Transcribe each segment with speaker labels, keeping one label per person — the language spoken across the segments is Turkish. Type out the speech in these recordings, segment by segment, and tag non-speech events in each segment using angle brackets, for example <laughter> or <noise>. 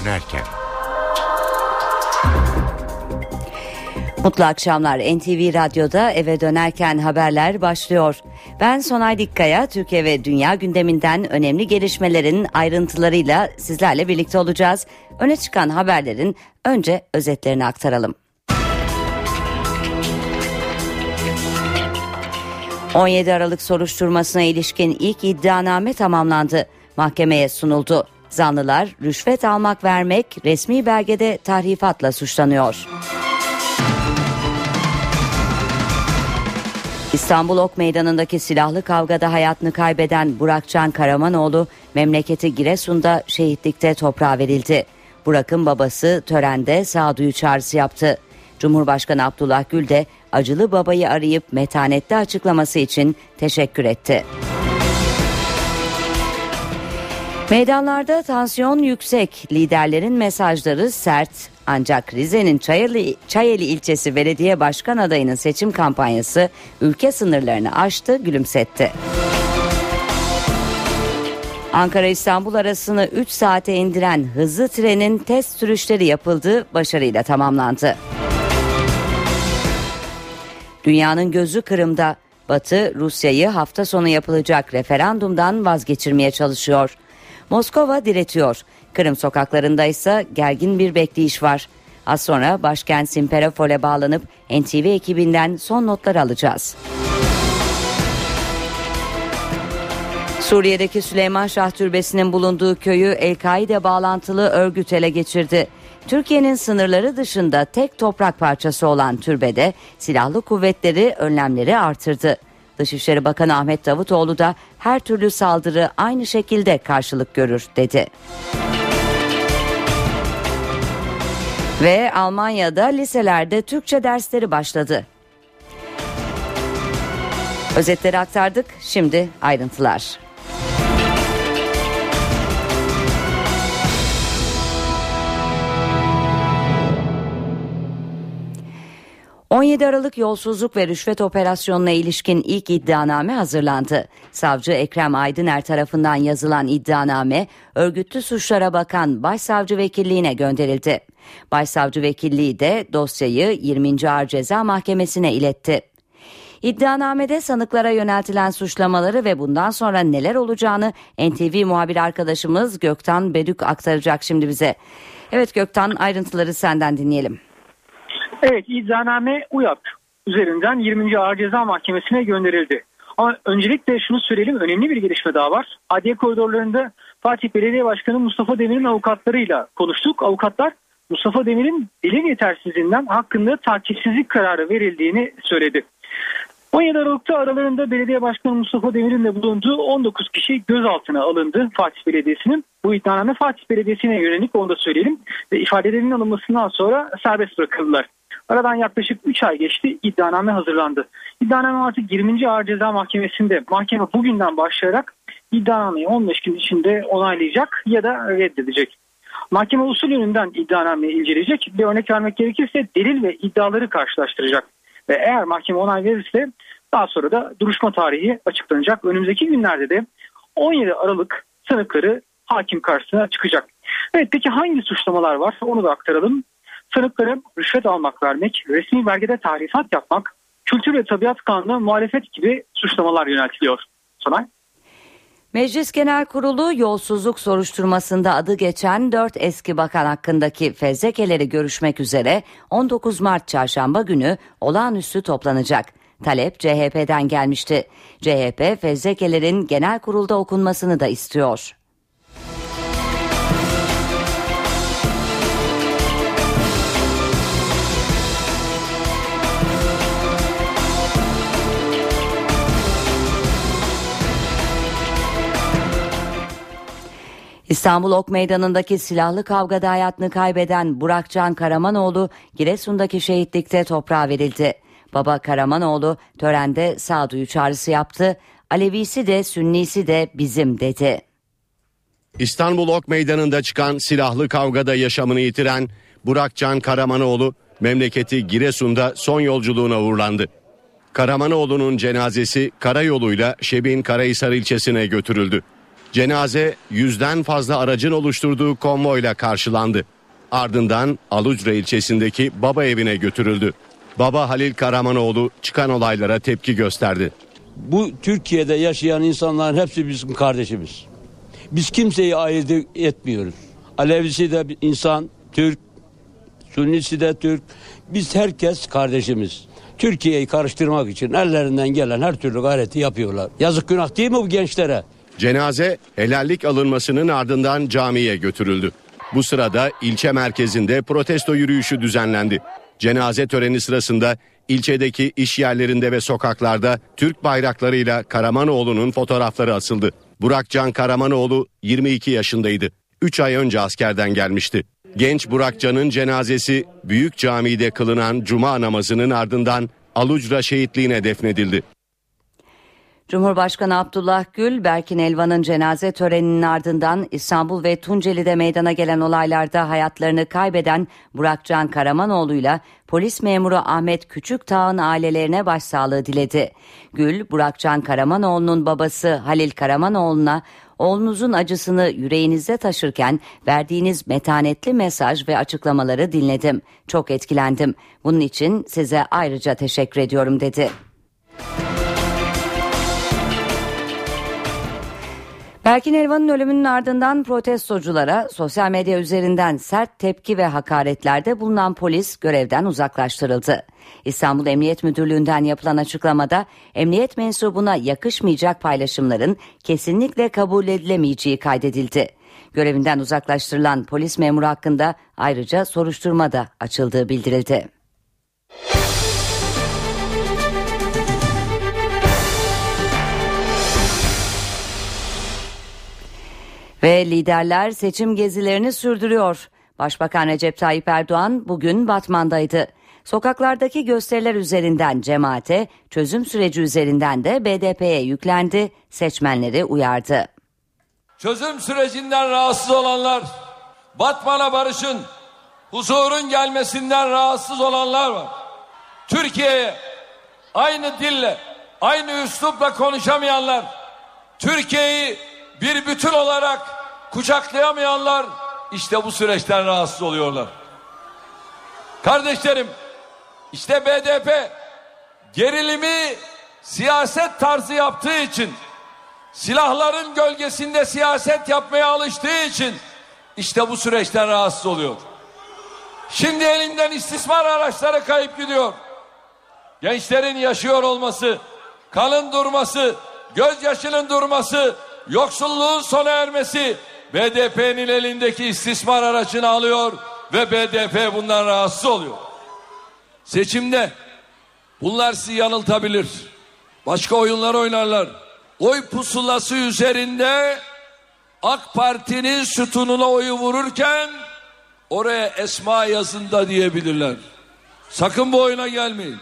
Speaker 1: dönerken.
Speaker 2: Mutlu akşamlar. NTV Radyo'da eve dönerken haberler başlıyor. Ben Sonay Dikkaya, Türkiye ve dünya gündeminden önemli gelişmelerin ayrıntılarıyla sizlerle birlikte olacağız. Öne çıkan haberlerin önce özetlerini aktaralım. 17 Aralık soruşturmasına ilişkin ilk iddianame tamamlandı. Mahkemeye sunuldu. Zanlılar rüşvet almak vermek resmi belgede tahrifatla suçlanıyor. İstanbul Ok Meydanı'ndaki silahlı kavgada hayatını kaybeden Burakcan Karamanoğlu memleketi Giresun'da şehitlikte toprağa verildi. Burak'ın babası törende sağduyu çağrısı yaptı. Cumhurbaşkanı Abdullah Gül de acılı babayı arayıp metanetli açıklaması için teşekkür etti. Meydanlarda tansiyon yüksek, liderlerin mesajları sert. Ancak Rize'nin Çayeli, Çayeli ilçesi belediye başkan adayının seçim kampanyası ülke sınırlarını aştı, gülümsetti. Ankara-İstanbul arasını 3 saate indiren hızlı trenin test sürüşleri yapıldı, başarıyla tamamlandı. Dünyanın gözü Kırım'da. Batı Rusya'yı hafta sonu yapılacak referandumdan vazgeçirmeye çalışıyor. Moskova diretiyor. Kırım sokaklarında ise gergin bir bekleyiş var. Az sonra başkent Simferopol'e bağlanıp NTV ekibinden son notlar alacağız. Suriye'deki Süleyman Şah Türbesi'nin bulunduğu köyü El-Kaide bağlantılı örgüt ele geçirdi. Türkiye'nin sınırları dışında tek toprak parçası olan türbede silahlı kuvvetleri önlemleri artırdı. Dışişleri Bakanı Ahmet Davutoğlu da her türlü saldırı aynı şekilde karşılık görür dedi. Ve Almanya'da liselerde Türkçe dersleri başladı. Özetleri aktardık. Şimdi ayrıntılar. 17 Aralık yolsuzluk ve rüşvet operasyonuna ilişkin ilk iddianame hazırlandı. Savcı Ekrem Aydıner tarafından yazılan iddianame örgütlü suçlara bakan Başsavcı Vekilliğine gönderildi. Başsavcı Vekilliği de dosyayı 20. Ağır Ceza Mahkemesi'ne iletti. İddianamede sanıklara yöneltilen suçlamaları ve bundan sonra neler olacağını NTV muhabir arkadaşımız Göktan Bedük aktaracak şimdi bize. Evet Göktan ayrıntıları senden dinleyelim.
Speaker 3: Evet iddianame UYAP üzerinden 20. Ağır Ceza Mahkemesi'ne gönderildi. Ama öncelikle şunu söyleyelim önemli bir gelişme daha var. Adliye koridorlarında Fatih Belediye Başkanı Mustafa Demir'in avukatlarıyla konuştuk. Avukatlar Mustafa Demir'in delil yetersizliğinden hakkında takipsizlik kararı verildiğini söyledi. 17 Aralık'ta aralarında belediye başkanı Mustafa Demir'in de bulunduğu 19 kişi gözaltına alındı Fatih Belediyesi'nin. Bu iddianame Fatih Belediyesi'ne yönelik onu da söyleyelim. Ve ifadelerinin alınmasından sonra serbest bırakıldılar. Aradan yaklaşık 3 ay geçti iddianame hazırlandı. İddianame artık 20. Ağır Ceza Mahkemesi'nde mahkeme bugünden başlayarak iddianameyi 15 gün içinde onaylayacak ya da reddedecek. Mahkeme usul yönünden iddianameyi inceleyecek. Bir örnek vermek gerekirse delil ve iddiaları karşılaştıracak. Ve eğer mahkeme onay verirse daha sonra da duruşma tarihi açıklanacak. Önümüzdeki günlerde de 17 Aralık sanıkları hakim karşısına çıkacak. Evet peki hangi suçlamalar var onu da aktaralım. Sanıklara rüşvet almak vermek, resmi belgede tahrifat yapmak, kültür ve tabiat kanunu muhalefet gibi suçlamalar yöneltiliyor. Sonay.
Speaker 2: Meclis Genel Kurulu yolsuzluk soruşturmasında adı geçen 4 eski bakan hakkındaki fezlekeleri görüşmek üzere 19 Mart çarşamba günü olağanüstü toplanacak. Talep CHP'den gelmişti. CHP fezlekelerin genel kurulda okunmasını da istiyor. İstanbul Ok Meydanı'ndaki silahlı kavgada hayatını kaybeden Burakcan Karamanoğlu Giresun'daki şehitlikte toprağa verildi. Baba Karamanoğlu törende sağduyu çağrısı yaptı. Alevisi de Sünnisi de bizim dedi.
Speaker 4: İstanbul Ok Meydanı'nda çıkan silahlı kavgada yaşamını yitiren Burakcan Karamanoğlu memleketi Giresun'da son yolculuğuna uğurlandı. Karamanoğlu'nun cenazesi karayoluyla Şebin Karahisar ilçesine götürüldü. Cenaze yüzden fazla aracın oluşturduğu konvoyla karşılandı. Ardından Alucra ilçesindeki baba evine götürüldü. Baba Halil Karamanoğlu çıkan olaylara tepki gösterdi.
Speaker 1: Bu Türkiye'de yaşayan insanların hepsi bizim kardeşimiz. Biz kimseyi ayırt etmiyoruz. Alevisi de insan, Türk, Sünnisi de Türk. Biz herkes kardeşimiz. Türkiye'yi karıştırmak için ellerinden gelen her türlü gayreti yapıyorlar. Yazık günah değil mi bu gençlere?
Speaker 4: Cenaze helallik alınmasının ardından camiye götürüldü. Bu sırada ilçe merkezinde protesto yürüyüşü düzenlendi. Cenaze töreni sırasında ilçedeki iş yerlerinde ve sokaklarda Türk bayraklarıyla Karamanoğlu'nun fotoğrafları asıldı. Burakcan Karamanoğlu 22 yaşındaydı. 3 ay önce askerden gelmişti. Genç Burakcan'ın cenazesi Büyük Cami'de kılınan cuma namazının ardından Alucra şehitliğine defnedildi.
Speaker 2: Cumhurbaşkanı Abdullah Gül, Berkin Elvan'ın cenaze töreninin ardından İstanbul ve Tunceli'de meydana gelen olaylarda hayatlarını kaybeden Burakcan Karamanoğlu'yla polis memuru Ahmet Küçüktağ'ın ailelerine başsağlığı diledi. Gül, Burakcan Karamanoğlu'nun babası Halil Karamanoğlu'na oğlunuzun acısını yüreğinizde taşırken verdiğiniz metanetli mesaj ve açıklamaları dinledim. Çok etkilendim. Bunun için size ayrıca teşekkür ediyorum dedi. Berkin Elvan'ın ölümünün ardından protestoculara sosyal medya üzerinden sert tepki ve hakaretlerde bulunan polis görevden uzaklaştırıldı. İstanbul Emniyet Müdürlüğü'nden yapılan açıklamada emniyet mensubuna yakışmayacak paylaşımların kesinlikle kabul edilemeyeceği kaydedildi. Görevinden uzaklaştırılan polis memuru hakkında ayrıca soruşturma da açıldığı bildirildi. Ve liderler seçim gezilerini sürdürüyor. Başbakan Recep Tayyip Erdoğan bugün Batman'daydı. Sokaklardaki gösteriler üzerinden cemaate, çözüm süreci üzerinden de BDP'ye yüklendi, seçmenleri uyardı.
Speaker 5: Çözüm sürecinden rahatsız olanlar, Batman'a barışın, huzurun gelmesinden rahatsız olanlar var. Türkiye'ye aynı dille, aynı üslupla konuşamayanlar, Türkiye'yi bir bütün olarak kucaklayamayanlar işte bu süreçten rahatsız oluyorlar. Kardeşlerim işte BDP gerilimi siyaset tarzı yaptığı için silahların gölgesinde siyaset yapmaya alıştığı için işte bu süreçten rahatsız oluyor. Şimdi elinden istismar araçları kayıp gidiyor. Gençlerin yaşıyor olması, kanın durması, gözyaşının durması, yoksulluğun sona ermesi BDP'nin elindeki istismar aracını alıyor ve BDP bundan rahatsız oluyor. Seçimde bunlar sizi yanıltabilir. Başka oyunlar oynarlar. Oy pusulası üzerinde AK Parti'nin sütununa oyu vururken oraya Esma yazında diyebilirler. Sakın bu oyuna gelmeyin.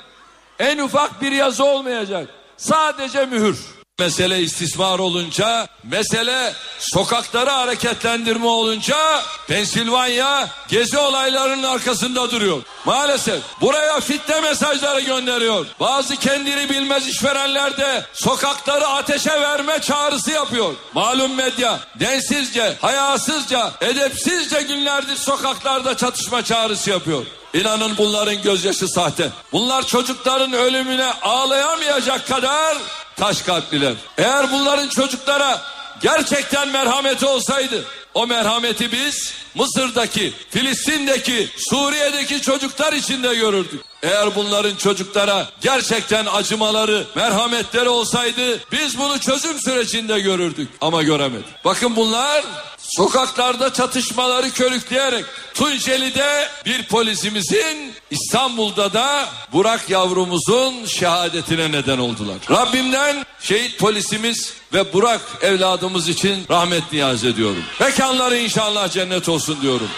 Speaker 5: En ufak bir yazı olmayacak. Sadece mühür. Mesele istismar olunca, mesele sokakları hareketlendirme olunca Pensilvanya gezi olaylarının arkasında duruyor. Maalesef buraya fitne mesajları gönderiyor. Bazı kendini bilmez işverenler de sokakları ateşe verme çağrısı yapıyor. Malum medya densizce, hayasızca, edepsizce günlerdir sokaklarda çatışma çağrısı yapıyor. İnanın bunların gözyaşı sahte. Bunlar çocukların ölümüne ağlayamayacak kadar taş kalpliler. Eğer bunların çocuklara gerçekten merhameti olsaydı o merhameti biz Mısır'daki, Filistin'deki, Suriye'deki çocuklar içinde görürdük. Eğer bunların çocuklara gerçekten acımaları, merhametleri olsaydı biz bunu çözüm sürecinde görürdük ama göremedik. Bakın bunlar sokaklarda çatışmaları körükleyerek Tunceli'de bir polisimizin İstanbul'da da Burak yavrumuzun şehadetine neden oldular. Rabbimden şehit polisimiz ve Burak evladımız için rahmet niyaz ediyorum. Mekanları inşallah cennet olsun diyorum.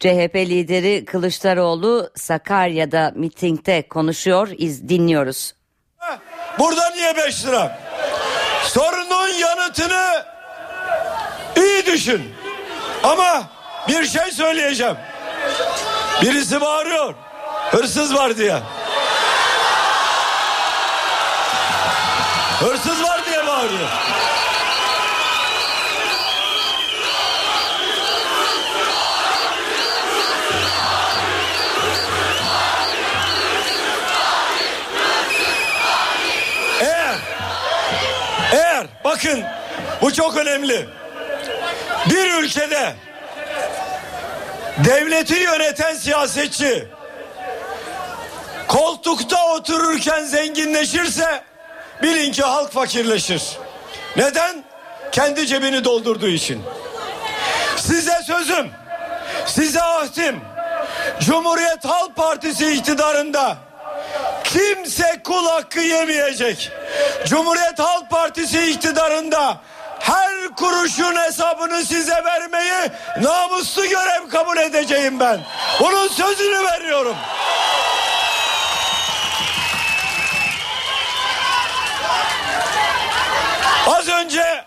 Speaker 2: CHP lideri Kılıçdaroğlu Sakarya'da mitingde konuşuyor, iz dinliyoruz.
Speaker 6: Burada niye 5 lira? Sorunun yanıtını iyi düşün. Ama bir şey söyleyeceğim. Birisi bağırıyor. Hırsız var diye. Hırsız var diye bağırıyor. Eğer eğer bakın bu çok önemli. Bir ülkede devleti yöneten siyasetçi koltukta otururken zenginleşirse bilin ki halk fakirleşir. Neden? Kendi cebini doldurduğu için. Size sözüm, size ahdim. Cumhuriyet Halk Partisi iktidarında kimse kul hakkı yemeyecek. Cumhuriyet Halk Partisi iktidarında her kuruşun hesabını size vermeyi namuslu görev kabul edeceğim ben. Bunun sözünü veriyorum. Az önce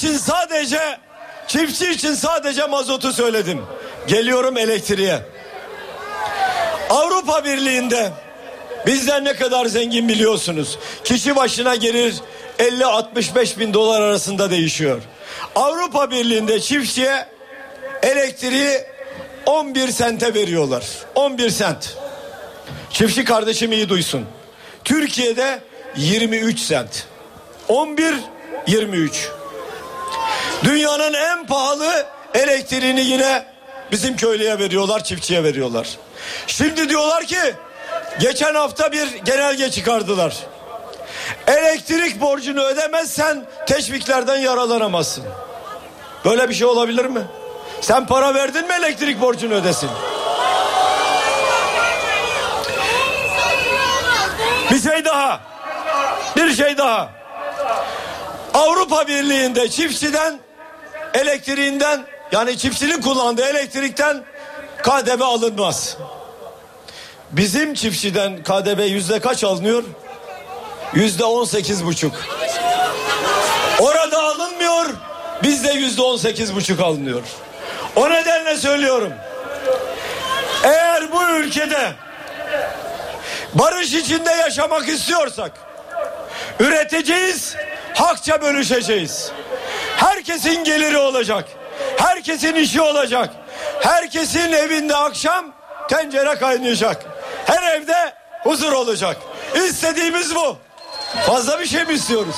Speaker 6: için sadece çiftçi için sadece mazotu söyledim. Geliyorum elektriğe. Avrupa Birliği'nde bizden ne kadar zengin biliyorsunuz. Kişi başına gelir 50-65 bin dolar arasında değişiyor. Avrupa Birliği'nde çiftçiye elektriği 11 sente veriyorlar. 11 sent. Çiftçi kardeşim iyi duysun. Türkiye'de 23 sent. 11 23. Dünyanın en pahalı elektriğini yine bizim köylüye veriyorlar, çiftçiye veriyorlar. Şimdi diyorlar ki geçen hafta bir genelge çıkardılar. Elektrik borcunu ödemezsen teşviklerden yaralanamazsın. Böyle bir şey olabilir mi? Sen para verdin mi elektrik borcunu ödesin? Bir şey daha. Bir şey daha. Avrupa Birliği'nde çiftçiden elektriğinden yani çiftçinin kullandığı elektrikten KDV alınmaz. Bizim çiftçiden KDV yüzde kaç alınıyor? Yüzde on sekiz buçuk. Orada alınmıyor, bizde yüzde on sekiz buçuk alınıyor. O nedenle söylüyorum. Eğer bu ülkede barış içinde yaşamak istiyorsak üreteceğiz, hakça bölüşeceğiz. Herkesin geliri olacak. Herkesin işi olacak. Herkesin evinde akşam tencere kaynayacak. Her evde huzur olacak. İstediğimiz bu. Fazla bir şey mi istiyoruz?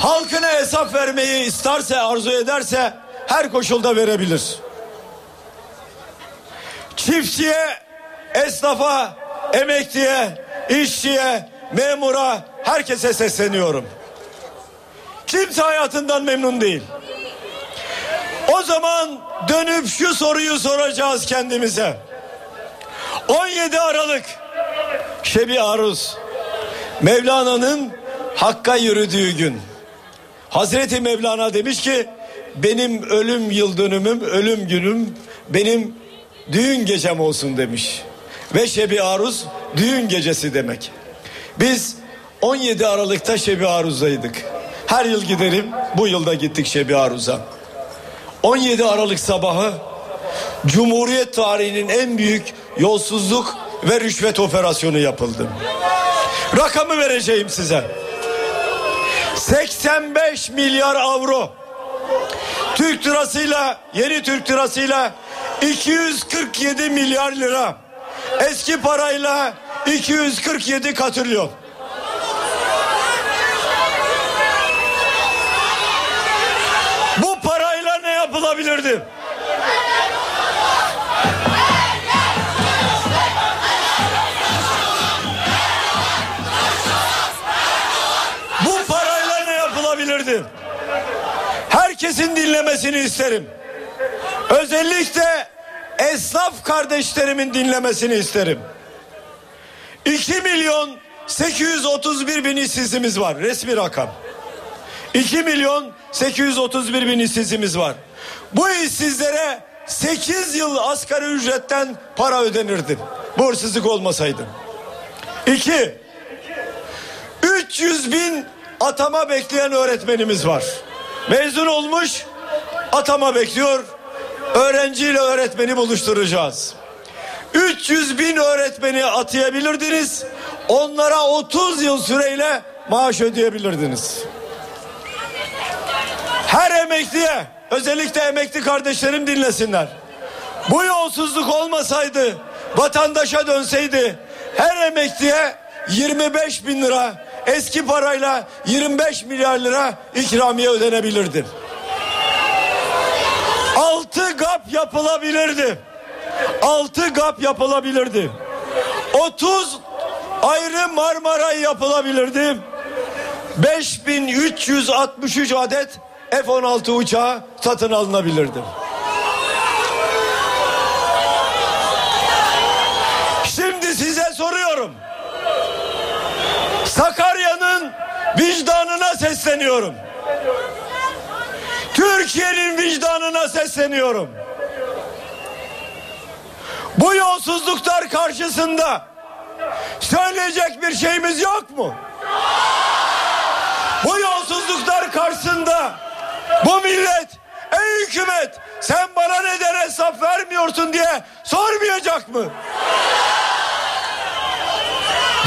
Speaker 6: Halkına hesap vermeyi isterse, arzu ederse her koşulda verebilir. Çiftçiye, esnafa, emekliye, işçiye, memura, herkese sesleniyorum. Kimse hayatından memnun değil. O zaman dönüp şu soruyu soracağız kendimize. 17 Aralık Şebi Aruz Mevlana'nın Hakk'a yürüdüğü gün. Hazreti Mevlana demiş ki benim ölüm yıl dönümüm, ölüm günüm benim düğün gecem olsun demiş. Ve Şebi Aruz düğün gecesi demek. Biz 17 Aralık'ta Şebi Aruz'daydık. Her yıl giderim. Bu yılda gittik Şebi Aruz'a. 17 Aralık sabahı Cumhuriyet tarihinin en büyük yolsuzluk ve rüşvet operasyonu yapıldı. Rakamı vereceğim size. 85 milyar avro. Türk lirasıyla, yeni Türk lirasıyla 247 milyar lira. Eski parayla 247 katrilyon. Bu parayla ne yapılabilirdi? Herkesin dinlemesini isterim. Özellikle esnaf kardeşlerimin dinlemesini isterim. 2 milyon 831 bin işsizimiz var resmi rakam. 2 milyon 831 bin işsizimiz var. Bu işsizlere 8 yıl asgari ücretten para ödenirdi. Bu hırsızlık olmasaydı. 2. 300 bin atama bekleyen öğretmenimiz var. Mezun olmuş atama bekliyor. Öğrenciyle öğretmeni buluşturacağız. 300 bin öğretmeni atayabilirdiniz. Onlara 30 yıl süreyle maaş ödeyebilirdiniz. Her emekliye özellikle emekli kardeşlerim dinlesinler. Bu yolsuzluk olmasaydı vatandaşa dönseydi her emekliye 25 bin lira eski parayla 25 milyar lira ikramiye ödenebilirdi. 6 GAP yapılabilirdi. 6 GAP yapılabilirdi. 30 ayrı Marmaray yapılabilirdi. 5363 adet F-16 uçağı satın alınabilirdi. Şimdi size soruyorum. Sakarya'nın vicdanına sesleniyorum. Türkiye'nin vicdanına sesleniyorum. Bu yolsuzluklar karşısında söyleyecek bir şeyimiz yok mu? Bu yolsuzluklar karşısında bu millet ey hükümet sen bana neden hesap vermiyorsun diye sormayacak mı?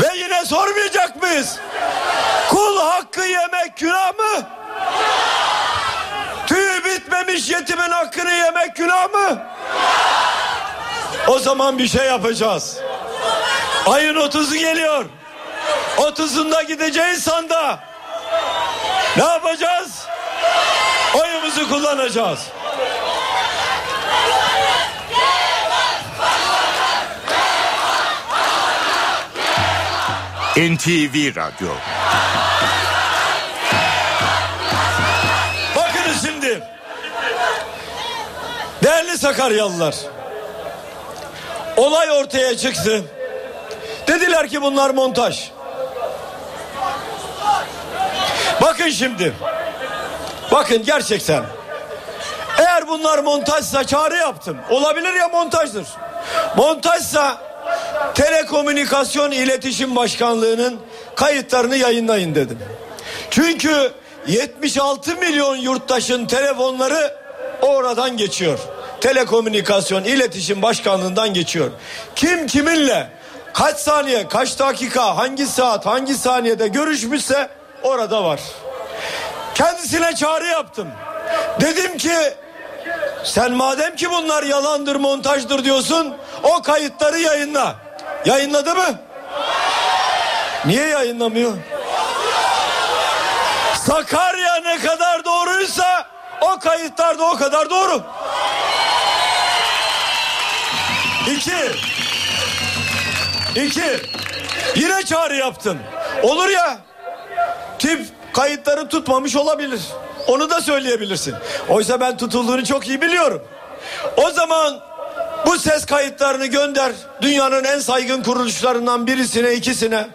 Speaker 6: Ve yine sormayacak mıyız? Kul hakkı yemek günah mı? Tüyü bitmemiş yetimin hakkını yemek günah mı? O zaman bir şey yapacağız. Ayın 30'u geliyor. 30'unda gideceğiz sanda. Ne yapacağız? Oyumuzu kullanacağız.
Speaker 7: NTV Radyo
Speaker 6: Değerli Sakaryalılar. Olay ortaya çıktı. Dediler ki bunlar montaj. Bakın şimdi. Bakın gerçekten. Eğer bunlar montajsa çağrı yaptım. Olabilir ya montajdır. Montajsa Telekomünikasyon İletişim Başkanlığı'nın kayıtlarını yayınlayın dedim. Çünkü 76 milyon yurttaşın telefonları oradan geçiyor. Telekomünikasyon İletişim Başkanlığı'ndan geçiyor. Kim kiminle kaç saniye, kaç dakika, hangi saat, hangi saniyede görüşmüşse orada var. Kendisine çağrı yaptım. Dedim ki sen madem ki bunlar yalandır, montajdır diyorsun, o kayıtları yayınla. Yayınladı mı? Niye yayınlamıyor? Sakarya ne kadar doğruysa o kayıtlar da o kadar doğru. İki. İki. Yine çağrı yaptım. Olur ya. Tip kayıtları tutmamış olabilir. Onu da söyleyebilirsin. Oysa ben tutulduğunu çok iyi biliyorum. O zaman bu ses kayıtlarını gönder dünyanın en saygın kuruluşlarından birisine ikisine.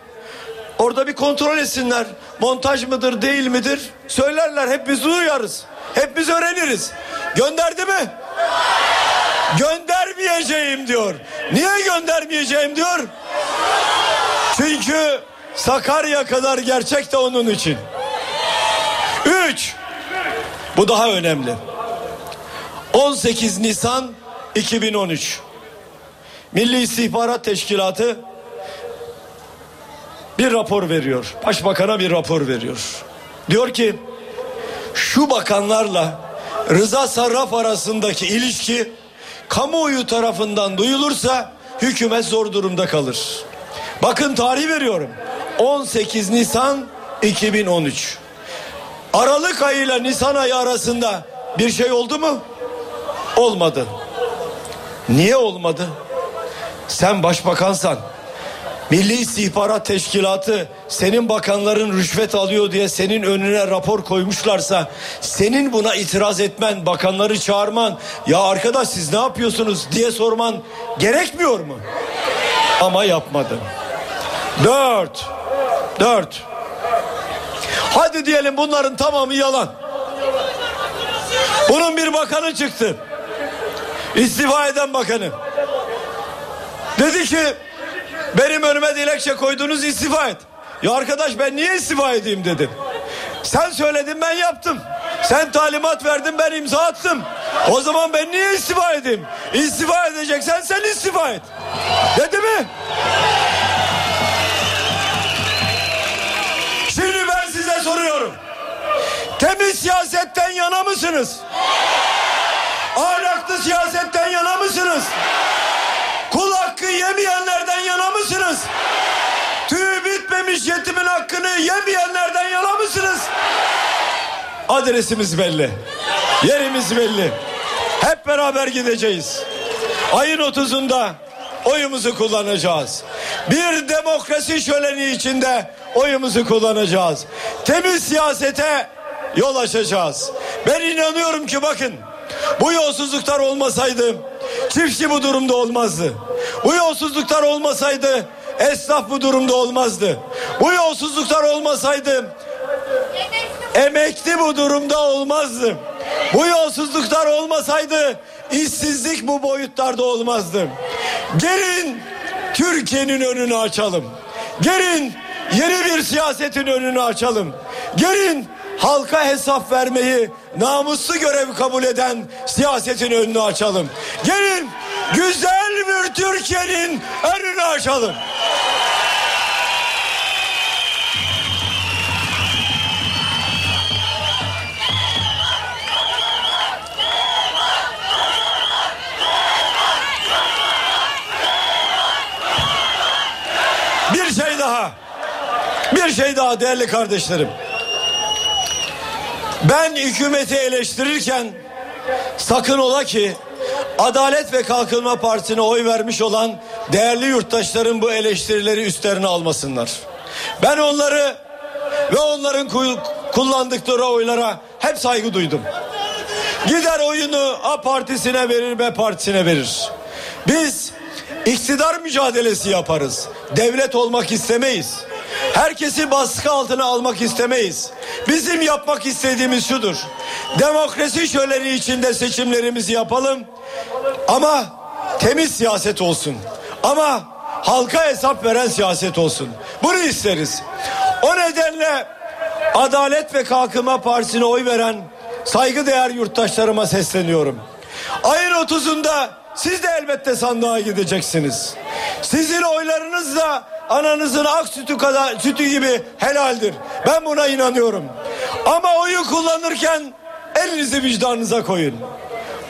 Speaker 6: Orada bir kontrol etsinler. Montaj mıdır değil midir? Söylerler hep biz duyarız. Hep biz öğreniriz. Gönderdi mi? Göndermeyeceğim diyor. Niye göndermeyeceğim diyor? Çünkü Sakarya kadar gerçek de onun için. Üç. Bu daha önemli. 18 Nisan 2013. Milli İstihbarat Teşkilatı bir rapor veriyor. Başbakana bir rapor veriyor. Diyor ki şu bakanlarla Rıza Sarraf arasındaki ilişki kamuoyu tarafından duyulursa hükümet zor durumda kalır. Bakın tarih veriyorum. 18 Nisan 2013. Aralık ayı ile Nisan ayı arasında bir şey oldu mu? Olmadı. Niye olmadı? Sen başbakansan Milli İstihbarat Teşkilatı senin bakanların rüşvet alıyor diye senin önüne rapor koymuşlarsa senin buna itiraz etmen, bakanları çağırman, ya arkadaş siz ne yapıyorsunuz diye sorman gerekmiyor mu? Ama yapmadı. Dört. Dört. Hadi diyelim bunların tamamı yalan. Bunun bir bakanı çıktı. İstifa eden bakanı. Dedi ki benim önüme dilekçe koydunuz istifa et. Ya arkadaş ben niye istifa edeyim dedim. Sen söyledin ben yaptım. Sen talimat verdin ben imza attım. O zaman ben niye istifa edeyim? İstifa edeceksen sen istifa et. Dedi mi? Şimdi ben size soruyorum. Temiz siyasetten yana mısınız? Ahlaklı siyasetten yana mısınız? Hakkı yemeyenlerden yana mısınız? Tüy bitmemiş yetimin hakkını yemeyenlerden yana mısınız? Adresimiz belli. Yerimiz belli. Hep beraber gideceğiz. Ayın 30'unda oyumuzu kullanacağız. Bir demokrasi şöleni içinde oyumuzu kullanacağız. Temiz siyasete yol açacağız. Ben inanıyorum ki bakın bu yolsuzluklar olmasaydı çiftçi bu durumda olmazdı. Bu yolsuzluklar olmasaydı esnaf bu durumda olmazdı. Bu yolsuzluklar olmasaydı emekli bu durumda olmazdı. Bu yolsuzluklar olmasaydı işsizlik bu boyutlarda olmazdı. Gelin Türkiye'nin önünü açalım. Gelin yeni bir siyasetin önünü açalım. Gelin halka hesap vermeyi namuslu görev kabul eden siyasetin önünü açalım. Gelin güzel bir Türkiye'nin önünü açalım. Bir şey daha. Bir şey daha değerli kardeşlerim. Ben hükümeti eleştirirken sakın ola ki Adalet ve Kalkınma Partisi'ne oy vermiş olan değerli yurttaşların bu eleştirileri üstlerine almasınlar. Ben onları ve onların ku- kullandıkları oylara hep saygı duydum. Gider oyunu A partisine verir B partisine verir. Biz iktidar mücadelesi yaparız. Devlet olmak istemeyiz. Herkesi baskı altına almak istemeyiz. Bizim yapmak istediğimiz şudur. Demokrasi şöleni içinde seçimlerimizi yapalım. Ama temiz siyaset olsun. Ama halka hesap veren siyaset olsun. Bunu isteriz. O nedenle Adalet ve Kalkınma Partisi'ne oy veren saygıdeğer yurttaşlarıma sesleniyorum. Ayın 30'unda siz de elbette sandığa gideceksiniz. Sizin oylarınız da ananızın ak sütü kadar sütü gibi helaldir. Ben buna inanıyorum. Ama oyu kullanırken elinizi vicdanınıza koyun.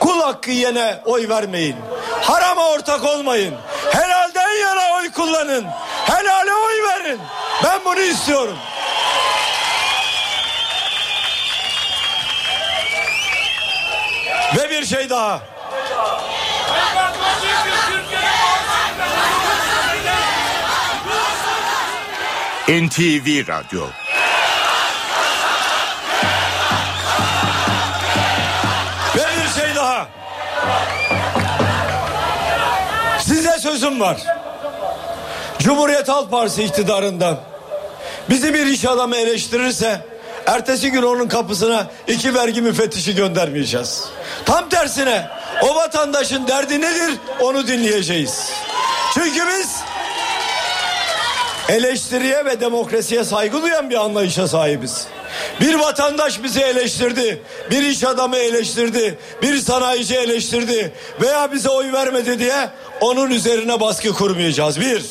Speaker 6: Kul hakkı yene oy vermeyin. Harama ortak olmayın. Helalden yana oy kullanın. Helale oy verin. Ben bunu istiyorum. Ve bir şey daha.
Speaker 7: NTV Radyo
Speaker 6: Ve bir şey daha. Size sözüm var. Cumhuriyet Halk Partisi iktidarında bizi bir iş adamı eleştirirse ertesi gün onun kapısına iki vergi müfettişi göndermeyeceğiz. Tam tersine o vatandaşın derdi nedir onu dinleyeceğiz. Çünkü biz eleştiriye ve demokrasiye saygı duyan bir anlayışa sahibiz. Bir vatandaş bizi eleştirdi, bir iş adamı eleştirdi, bir sanayici eleştirdi veya bize oy vermedi diye onun üzerine baskı kurmayacağız. Bir.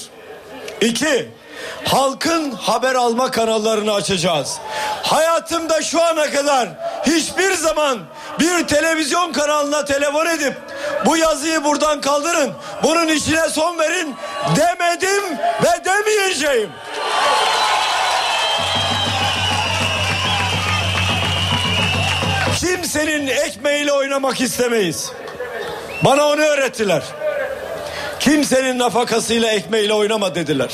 Speaker 6: İki, halkın haber alma kanallarını açacağız. Hayatımda şu ana kadar hiçbir zaman bir televizyon kanalına telefon edip bu yazıyı buradan kaldırın, bunun içine son verin demedim ve demeyeceğim. Kimsenin ekmeğiyle oynamak istemeyiz. Bana onu öğrettiler. Kimsenin nafakasıyla ekmeğiyle oynama dediler.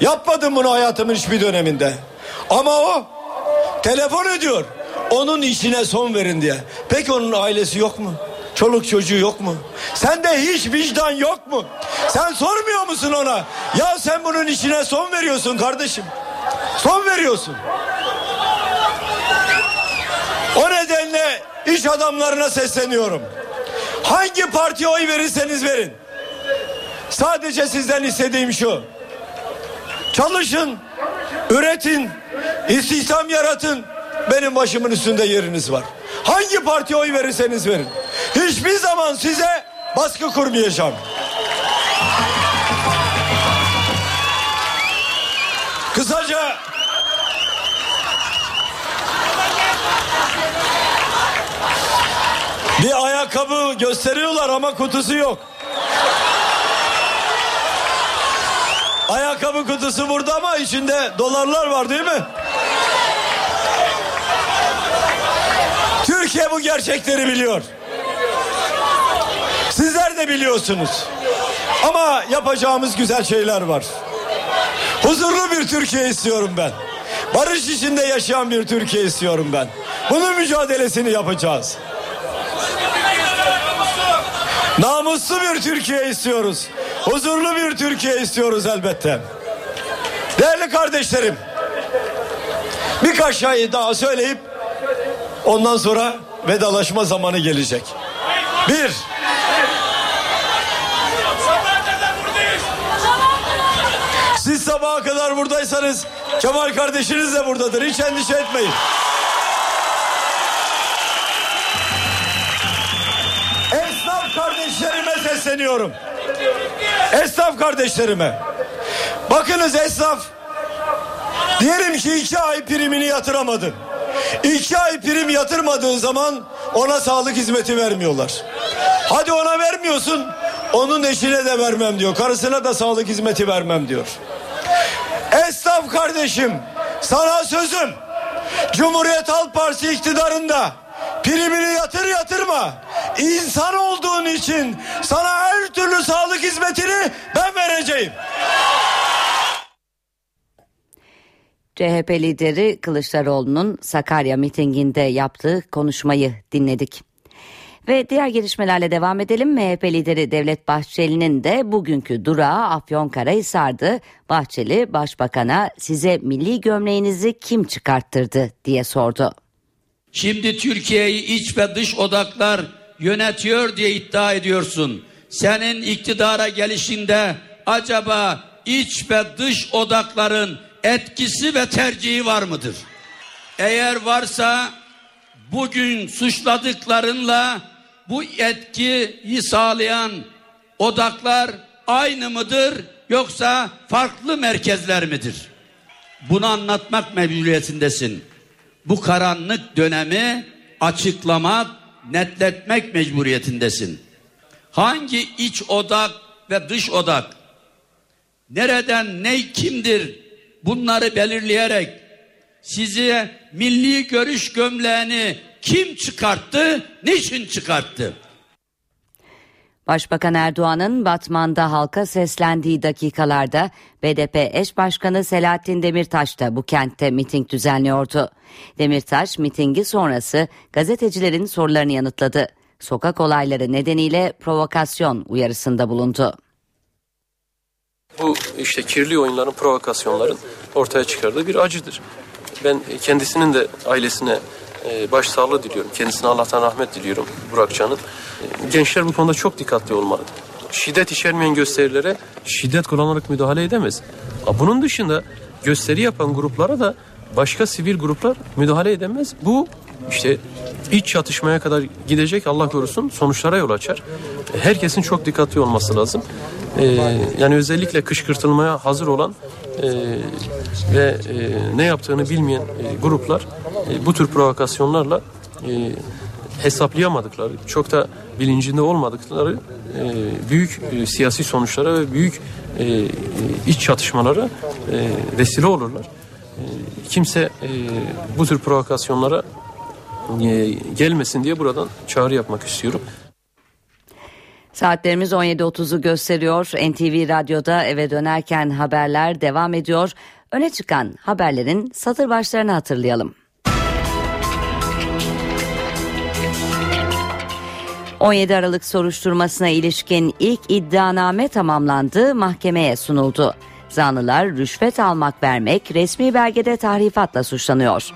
Speaker 6: Yapmadım bunu hayatımın hiçbir döneminde. Ama o telefon ediyor. Onun işine son verin diye. Peki onun ailesi yok mu? Çoluk çocuğu yok mu? Sende hiç vicdan yok mu? Sen sormuyor musun ona? Ya sen bunun işine son veriyorsun kardeşim. Son veriyorsun. O nedenle iş adamlarına sesleniyorum. Hangi partiye oy verirseniz verin. Sadece sizden istediğim şu. Çalışın, üretin, istihdam yaratın. Benim başımın üstünde yeriniz var. Hangi partiye oy verirseniz verin. Hiçbir zaman size baskı kurmayacağım. Kısaca bir ayakkabı gösteriyorlar ama kutusu yok. Ayakkabı kutusu burada ama içinde dolarlar var değil mi? Türkiye bu gerçekleri biliyor. Sizler de biliyorsunuz. Ama yapacağımız güzel şeyler var. Huzurlu bir Türkiye istiyorum ben. Barış içinde yaşayan bir Türkiye istiyorum ben. Bunun mücadelesini yapacağız. Namuslu bir Türkiye istiyoruz. Huzurlu bir Türkiye istiyoruz elbette. Değerli kardeşlerim. Birkaç şey daha söyleyip ondan sonra vedalaşma zamanı gelecek. Bir. Siz sabaha kadar buradaysanız Kemal kardeşiniz de buradadır. Hiç endişe etmeyin. Esnaf kardeşlerime sesleniyorum. Esnaf kardeşlerime. Bakınız esnaf diyelim ki iki ay primini yatıramadı. İki ay prim yatırmadığı zaman ona sağlık hizmeti vermiyorlar. Hadi ona vermiyorsun onun eşine de vermem diyor. Karısına da sağlık hizmeti vermem diyor. Esnaf kardeşim sana sözüm Cumhuriyet Halk Partisi iktidarında primini yatır yatırma. İnsan olduğun için sana her türlü sağlık hizmetini ben vereceğim.
Speaker 2: CHP lideri Kılıçdaroğlu'nun Sakarya mitinginde yaptığı konuşmayı dinledik. Ve diğer gelişmelerle devam edelim. MHP lideri Devlet Bahçeli'nin de bugünkü durağı Afyonkarahisar'dı. Bahçeli başbakana size milli gömleğinizi kim çıkarttırdı diye sordu.
Speaker 8: Şimdi Türkiye'yi iç ve dış odaklar yönetiyor diye iddia ediyorsun. Senin iktidara gelişinde acaba iç ve dış odakların etkisi ve tercihi var mıdır? Eğer varsa bugün suçladıklarınla bu etkiyi sağlayan odaklar aynı mıdır yoksa farklı merkezler midir? Bunu anlatmak mecburiyetindesin. Bu karanlık dönemi açıklamak, netletmek mecburiyetindesin. Hangi iç odak ve dış odak nereden ne kimdir bunları belirleyerek size milli görüş gömleğini kim çıkarttı, niçin çıkarttı?
Speaker 2: Başbakan Erdoğan'ın Batman'da halka seslendiği dakikalarda BDP eş başkanı Selahattin Demirtaş da bu kentte miting düzenliyordu. Demirtaş mitingi sonrası gazetecilerin sorularını yanıtladı. Sokak olayları nedeniyle provokasyon uyarısında bulundu.
Speaker 9: Bu işte kirli oyunların, provokasyonların ortaya çıkardığı bir acıdır. Ben kendisinin de ailesine başsağlığı diliyorum. Kendisine Allah'tan rahmet diliyorum Burakcan'ın. E, gençler bu konuda çok dikkatli olmalı. Şiddet içermeyen gösterilere şiddet kullanarak müdahale edemez. Bunun dışında gösteri yapan gruplara da başka sivil gruplar müdahale edemez. Bu işte iç çatışmaya kadar gidecek Allah korusun sonuçlara yol açar. Herkesin çok dikkatli olması lazım. Ee, yani özellikle kışkırtılmaya hazır olan e, ve e, ne yaptığını bilmeyen e, gruplar e, bu tür provokasyonlarla e, hesaplayamadıkları, çok da bilincinde olmadıkları e, büyük e, siyasi sonuçlara ve büyük e, iç çatışmalara e, vesile olurlar. E, kimse e, bu tür provokasyonlara gelmesin diye buradan çağrı yapmak istiyorum.
Speaker 2: Saatlerimiz 17.30'u gösteriyor. NTV Radyo'da eve dönerken haberler devam ediyor. Öne çıkan haberlerin satır başlarını hatırlayalım. 17 Aralık soruşturmasına ilişkin ilk iddianame tamamlandı, mahkemeye sunuldu. Zanlılar rüşvet almak vermek resmi belgede tahrifatla suçlanıyor.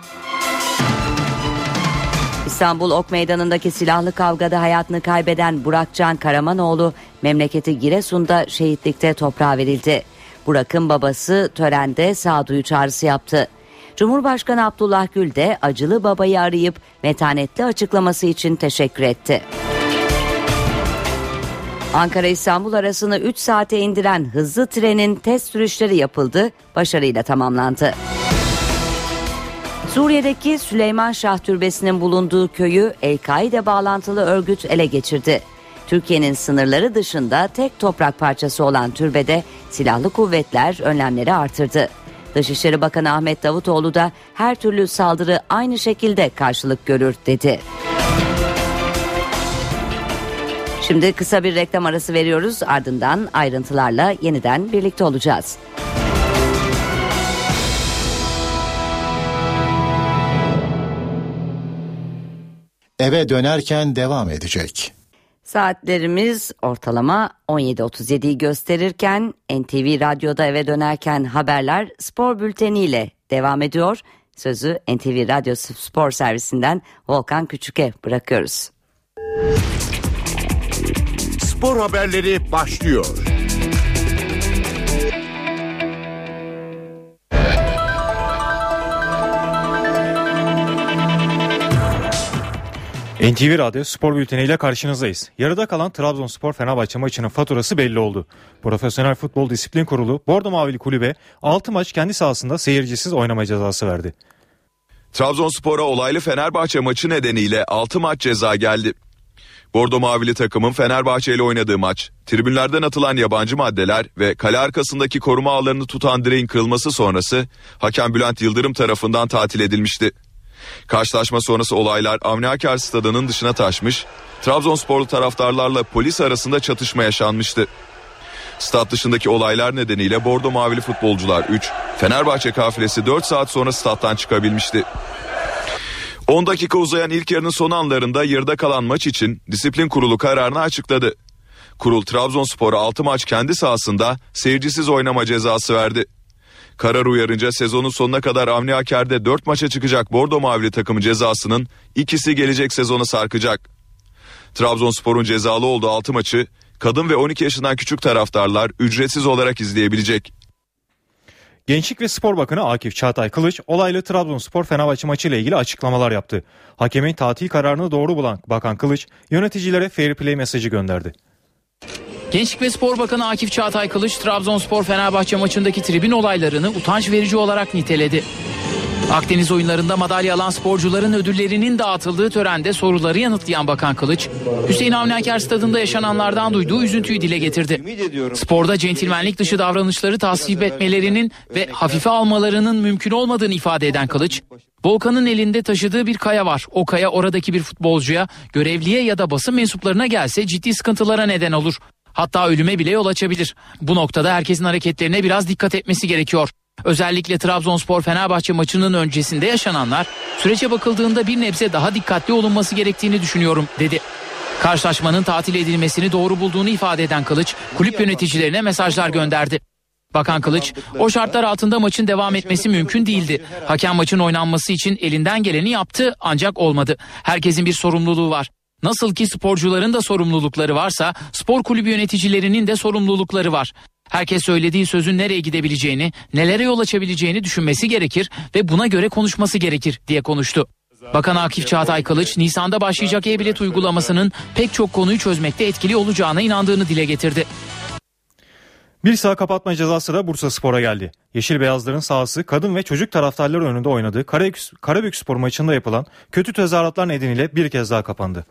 Speaker 2: İstanbul Ok Meydanı'ndaki silahlı kavgada hayatını kaybeden Burakcan Karamanoğlu memleketi Giresun'da şehitlikte toprağa verildi. Burak'ın babası törende sağduyu çağrısı yaptı. Cumhurbaşkanı Abdullah Gül de acılı babayı arayıp metanetli açıklaması için teşekkür etti. Ankara-İstanbul arasını 3 saate indiren hızlı trenin test sürüşleri yapıldı, başarıyla tamamlandı. Suriye'deki Süleyman Şah Türbesi'nin bulunduğu köyü El-Kaide bağlantılı örgüt ele geçirdi. Türkiye'nin sınırları dışında tek toprak parçası olan türbede silahlı kuvvetler önlemleri artırdı. Dışişleri Bakanı Ahmet Davutoğlu da her türlü saldırı aynı şekilde karşılık görür dedi. Şimdi kısa bir reklam arası veriyoruz ardından ayrıntılarla yeniden birlikte olacağız.
Speaker 10: Eve dönerken devam edecek.
Speaker 2: Saatlerimiz ortalama 17.37'yi gösterirken NTV Radyo'da eve dönerken haberler spor bülteniyle devam ediyor. Sözü NTV Radyo Spor Servisinden Volkan Küçük'e bırakıyoruz.
Speaker 7: Spor haberleri başlıyor.
Speaker 11: NTV Radyo Spor Bülteni ile karşınızdayız. Yarıda kalan Trabzonspor Fenerbahçe maçının faturası belli oldu. Profesyonel Futbol Disiplin Kurulu Bordo Mavili Kulübe 6 maç kendi sahasında seyircisiz oynama cezası verdi.
Speaker 12: Trabzonspor'a olaylı Fenerbahçe maçı nedeniyle 6 maç ceza geldi. Bordo Mavili takımın Fenerbahçe ile oynadığı maç, tribünlerden atılan yabancı maddeler ve kale arkasındaki koruma ağlarını tutan direğin kırılması sonrası hakem Bülent Yıldırım tarafından tatil edilmişti. Karşılaşma sonrası olaylar Avni stadının dışına taşmış, Trabzonsporlu taraftarlarla polis arasında çatışma yaşanmıştı. Stat dışındaki olaylar nedeniyle Bordo Mavili futbolcular 3, Fenerbahçe kafilesi 4 saat sonra stat'tan çıkabilmişti. 10 dakika uzayan ilk yarının son anlarında yarıda kalan maç için disiplin kurulu kararını açıkladı. Kurul Trabzonspor'a 6 maç kendi sahasında seyircisiz oynama cezası verdi. Karar uyarınca sezonun sonuna kadar Avni Aker'de 4 maça çıkacak Bordo Mavili takımı cezasının ikisi gelecek sezona sarkacak. Trabzonspor'un cezalı olduğu 6 maçı kadın ve 12 yaşından küçük taraftarlar ücretsiz olarak izleyebilecek.
Speaker 11: Gençlik ve Spor Bakanı Akif Çağatay Kılıç olaylı Trabzonspor Fenerbahçe maçı ile ilgili açıklamalar yaptı. Hakemin tatil kararını doğru bulan Bakan Kılıç yöneticilere fair play mesajı gönderdi.
Speaker 13: Gençlik ve Spor Bakanı Akif Çağatay Kılıç Trabzonspor Fenerbahçe maçındaki tribün olaylarını utanç verici olarak niteledi. Akdeniz oyunlarında madalya alan sporcuların ödüllerinin dağıtıldığı törende soruları yanıtlayan Bakan Kılıç, Hüseyin Avni Aker stadında yaşananlardan duyduğu üzüntüyü dile getirdi. Sporda centilmenlik dışı davranışları tasvip etmelerinin ve hafife almalarının mümkün olmadığını ifade eden Kılıç, Volkan'ın elinde taşıdığı bir kaya var. O kaya oradaki bir futbolcuya, görevliye ya da basın mensuplarına gelse ciddi sıkıntılara neden olur. Hatta ölüme bile yol açabilir. Bu noktada herkesin hareketlerine biraz dikkat etmesi gerekiyor. Özellikle Trabzonspor Fenerbahçe maçının öncesinde yaşananlar sürece bakıldığında bir nebze daha dikkatli olunması gerektiğini düşünüyorum dedi. Karşılaşmanın tatil edilmesini doğru bulduğunu ifade eden Kılıç kulüp yöneticilerine mesajlar gönderdi. Bakan Kılıç, o şartlar altında maçın devam etmesi mümkün değildi. Hakem maçın oynanması için elinden geleni yaptı ancak olmadı. Herkesin bir sorumluluğu var. Nasıl ki sporcuların da sorumlulukları varsa spor kulübü yöneticilerinin de sorumlulukları var. Herkes söylediği sözün nereye gidebileceğini, nelere yol açabileceğini düşünmesi gerekir ve buna göre konuşması gerekir diye konuştu. Bakan Akif Çağatay Kılıç, Nisan'da başlayacak e-bilet uygulamasının pek çok konuyu çözmekte etkili olacağına inandığını dile getirdi.
Speaker 11: Bir saha kapatma cezası da Bursa Spor'a geldi. Yeşil Beyazların sahası kadın ve çocuk taraftarlar önünde oynadığı Karabük Spor maçında yapılan kötü tezahüratlar nedeniyle bir kez daha kapandı.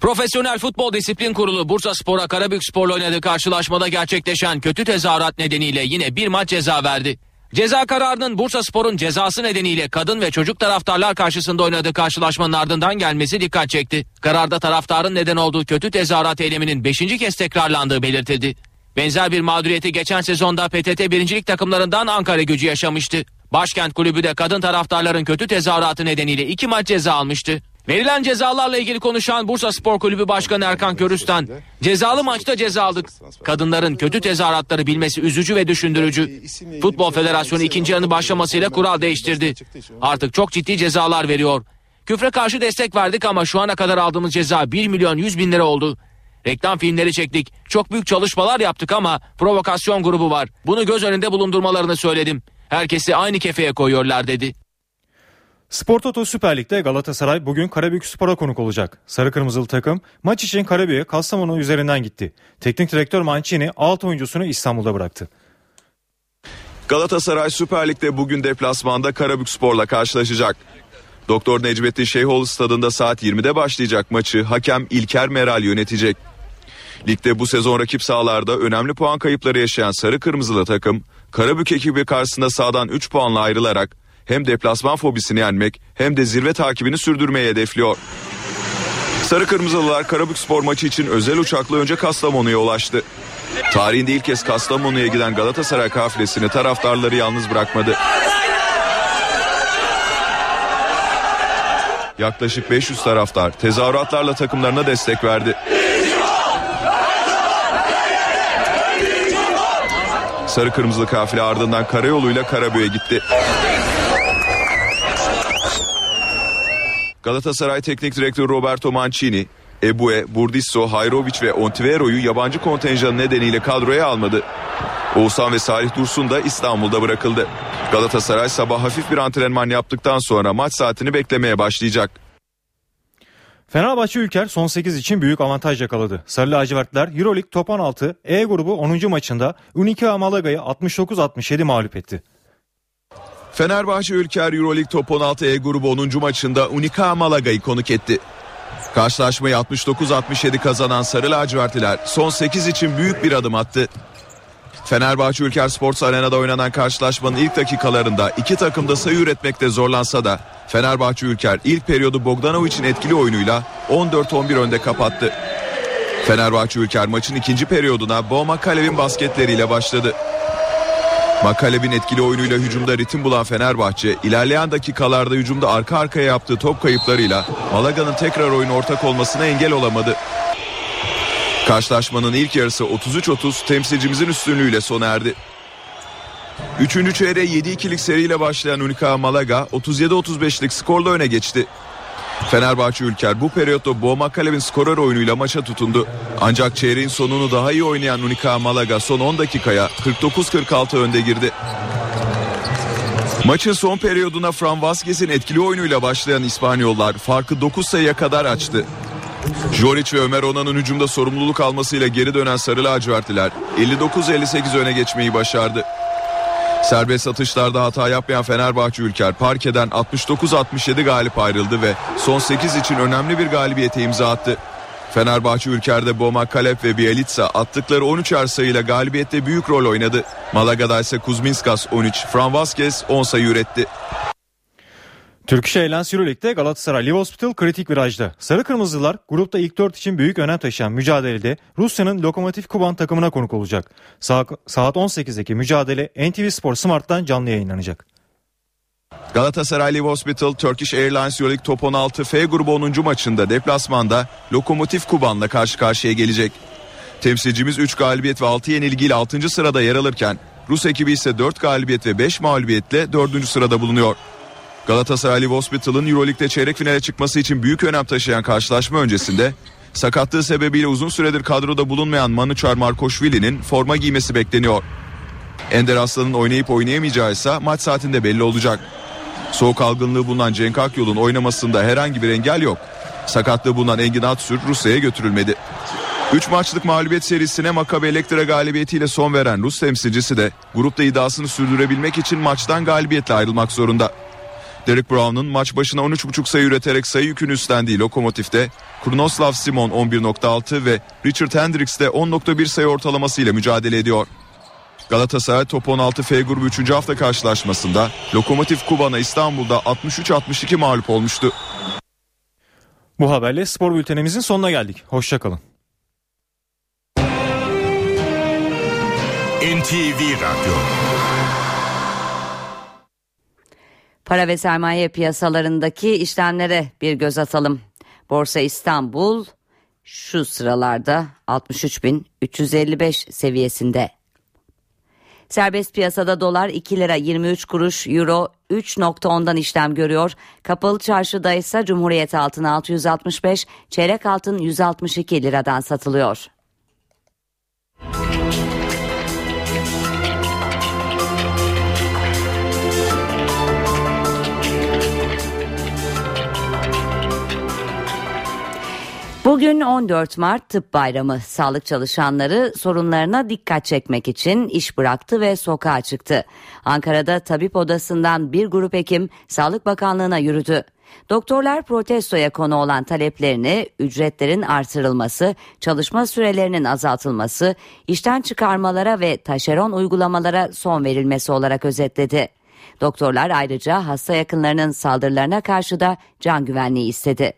Speaker 14: Profesyonel Futbol Disiplin Kurulu Bursa Spor'a Karabük Spor'la oynadığı karşılaşmada gerçekleşen kötü tezahürat nedeniyle yine bir maç ceza verdi. Ceza kararının Bursa Spor'un cezası nedeniyle kadın ve çocuk taraftarlar karşısında oynadığı karşılaşmanın ardından gelmesi dikkat çekti. Kararda taraftarın neden olduğu kötü tezahürat eyleminin 5. kez tekrarlandığı belirtildi. Benzer bir mağduriyeti geçen sezonda PTT birincilik takımlarından Ankara gücü yaşamıştı. Başkent kulübü de kadın taraftarların kötü tezahüratı nedeniyle iki maç ceza almıştı. Verilen cezalarla ilgili konuşan Bursa Spor Kulübü Başkanı Erkan Körüstan, cezalı maçta ceza aldık. Kadınların kötü tezahüratları bilmesi üzücü ve düşündürücü. Futbol Federasyonu ikinci yarının başlamasıyla kural değiştirdi. Artık çok ciddi cezalar veriyor. Küfre karşı destek verdik ama şu ana kadar aldığımız ceza 1 milyon 100 bin lira oldu. Reklam filmleri çektik. Çok büyük çalışmalar yaptık ama provokasyon grubu var. Bunu göz önünde bulundurmalarını söyledim. Herkesi aynı kefeye koyuyorlar dedi.
Speaker 11: Spor Toto Süper Lig'de Galatasaray bugün Karabük Spor'a konuk olacak. Sarı Kırmızılı takım maç için Karabük'e Kastamonu üzerinden gitti. Teknik direktör Mancini 6 oyuncusunu İstanbul'da bıraktı.
Speaker 12: Galatasaray Süper Lig'de bugün deplasmanda Karabük Spor'la karşılaşacak. Doktor Necmettin Şeyhoğlu stadında saat 20'de başlayacak maçı hakem İlker Meral yönetecek. Ligde bu sezon rakip sahalarda önemli puan kayıpları yaşayan Sarı Kırmızılı takım Karabük ekibi karşısında sağdan 3 puanla ayrılarak hem deplasman fobisini yenmek hem de zirve takibini sürdürmeyi hedefliyor. Sarı Kırmızılılar Karabük Spor maçı için özel uçakla önce Kastamonu'ya ulaştı. Tarihinde ilk kez Kastamonu'ya giden Galatasaray kafilesini taraftarları yalnız bırakmadı. Yaklaşık 500 taraftar tezahüratlarla takımlarına destek verdi. Sarı kırmızılı kafile ardından karayoluyla Karabük'e gitti. Galatasaray Teknik Direktörü Roberto Mancini, Ebue, Burdisso, Hayrovic ve Ontivero'yu yabancı kontenjan nedeniyle kadroya almadı. Oğuzhan ve Salih Dursun da İstanbul'da bırakıldı. Galatasaray sabah hafif bir antrenman yaptıktan sonra maç saatini beklemeye başlayacak.
Speaker 11: Fenerbahçe Ülker son 8 için büyük avantaj yakaladı. Sarı lacivertler Euroleague Top 16 E grubu 10. maçında Unicaja Malaga'yı 69-67 mağlup etti.
Speaker 12: Fenerbahçe Ülker Euroleague Top 16 E grubu 10. maçında Unicaja Malaga'yı konuk etti. Karşılaşmayı 69-67 kazanan Sarı lacivertliler son 8 için büyük bir adım attı. Fenerbahçe Ülker Sports Arena'da oynanan karşılaşmanın ilk dakikalarında iki takım da sayı üretmekte zorlansa da Fenerbahçe Ülker ilk periyodu Bogdanovic'in etkili oyunuyla 14-11 önde kapattı. Fenerbahçe Ülker maçın ikinci periyoduna Bo Makalev'in basketleriyle başladı. Makalev'in etkili oyunuyla hücumda ritim bulan Fenerbahçe ilerleyen dakikalarda hücumda arka arkaya yaptığı top kayıplarıyla Malaga'nın tekrar oyun ortak olmasına engel olamadı. Karşılaşmanın ilk yarısı 33-30 temsilcimizin üstünlüğüyle sona erdi. Üçüncü çeyreğe 7-2'lik seriyle başlayan Unica Malaga 37-35'lik skorla öne geçti. Fenerbahçe Ülker bu periyotta Boğma Kalev'in skorer oyunuyla maça tutundu. Ancak çeyreğin sonunu daha iyi oynayan Unica Malaga son 10 dakikaya 49-46 önde girdi. Maçın son periyoduna Fran Vazquez'in etkili oyunuyla başlayan İspanyollar farkı 9 sayıya kadar açtı. Joric ve Ömer Onan'ın hücumda sorumluluk almasıyla geri dönen Sarı lacivertliler 59-58 öne geçmeyi başardı. Serbest atışlarda hata yapmayan Fenerbahçe Ülker parkeden 69-67 galip ayrıldı ve son 8 için önemli bir galibiyete imza attı. Fenerbahçe Ülker'de Boma Kalep ve Bielitsa attıkları 13'er sayıyla galibiyette büyük rol oynadı. Malaga'da ise Kuzminskas 13, Fran Vazquez 10 sayı üretti.
Speaker 11: Turkish Airlines Euroleague'de Galatasaray Live Hospital kritik virajda. Sarı Kırmızılar grupta ilk 4 için büyük önem taşıyan mücadelede Rusya'nın Lokomotiv Kuban takımına konuk olacak. Saat, saat 18'deki mücadele NTV Spor Smart'tan canlı yayınlanacak.
Speaker 12: Galatasaray Live Hospital Turkish Airlines Euroleague Top 16 F grubu 10. maçında deplasmanda Lokomotiv Kuban'la karşı karşıya gelecek. Temsilcimiz 3 galibiyet ve 6 yenilgiyle 6. sırada yer alırken Rus ekibi ise 4 galibiyet ve 5 mağlubiyetle 4. sırada bulunuyor. Galatasaray Live Hospital'ın Euroleague'de çeyrek finale çıkması için büyük önem taşıyan karşılaşma öncesinde sakatlığı sebebiyle uzun süredir kadroda bulunmayan Manuçar Markoşvili'nin forma giymesi bekleniyor. Ender Aslan'ın oynayıp oynayamayacağı ise maç saatinde belli olacak. Soğuk algınlığı bulunan Cenk Akyol'un oynamasında herhangi bir engel yok. Sakatlığı bulunan Engin Atsür Rusya'ya götürülmedi. 3 maçlık mağlubiyet serisine Makabe Elektra galibiyetiyle son veren Rus temsilcisi de grupta iddiasını sürdürebilmek için maçtan galibiyetle ayrılmak zorunda. Derek Brown'un maç başına 13.5 sayı üreterek sayı yükünü üstlendiği Lokomotif'te Kurnoslav Simon 11.6 ve Richard Hendricks de 10.1 sayı ortalamasıyla mücadele ediyor. Galatasaray Top 16 F grubu 3. hafta karşılaşmasında Lokomotiv Kuban'a İstanbul'da 63-62 mağlup olmuştu.
Speaker 11: Bu haberle spor bültenimizin sonuna geldik. Hoşçakalın.
Speaker 7: NTV Radyo
Speaker 2: Para ve sermaye piyasalarındaki işlemlere bir göz atalım. Borsa İstanbul şu sıralarda 63.355 seviyesinde. Serbest piyasada dolar 2 lira 23 kuruş, euro 3.10'dan işlem görüyor. Kapalı çarşıda ise Cumhuriyet altın 665, çeyrek altın 162 liradan satılıyor. Bugün 14 Mart Tıp Bayramı. Sağlık çalışanları sorunlarına dikkat çekmek için iş bıraktı ve sokağa çıktı. Ankara'da tabip odasından bir grup hekim Sağlık Bakanlığı'na yürüdü. Doktorlar protestoya konu olan taleplerini ücretlerin artırılması, çalışma sürelerinin azaltılması, işten çıkarmalara ve taşeron uygulamalara son verilmesi olarak özetledi. Doktorlar ayrıca hasta yakınlarının saldırılarına karşı da can güvenliği istedi.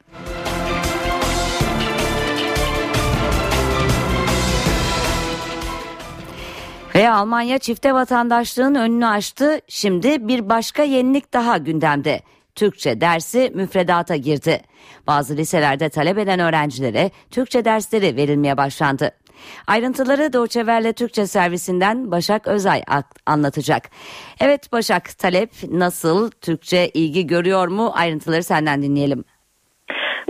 Speaker 2: Ve Almanya çifte vatandaşlığın önünü açtı. Şimdi bir başka yenilik daha gündemde. Türkçe dersi müfredata girdi. Bazı liselerde talep eden öğrencilere Türkçe dersleri verilmeye başlandı. Ayrıntıları Doğçeverle Türkçe servisinden Başak Özay anlatacak. Evet Başak talep nasıl Türkçe ilgi görüyor mu ayrıntıları senden dinleyelim.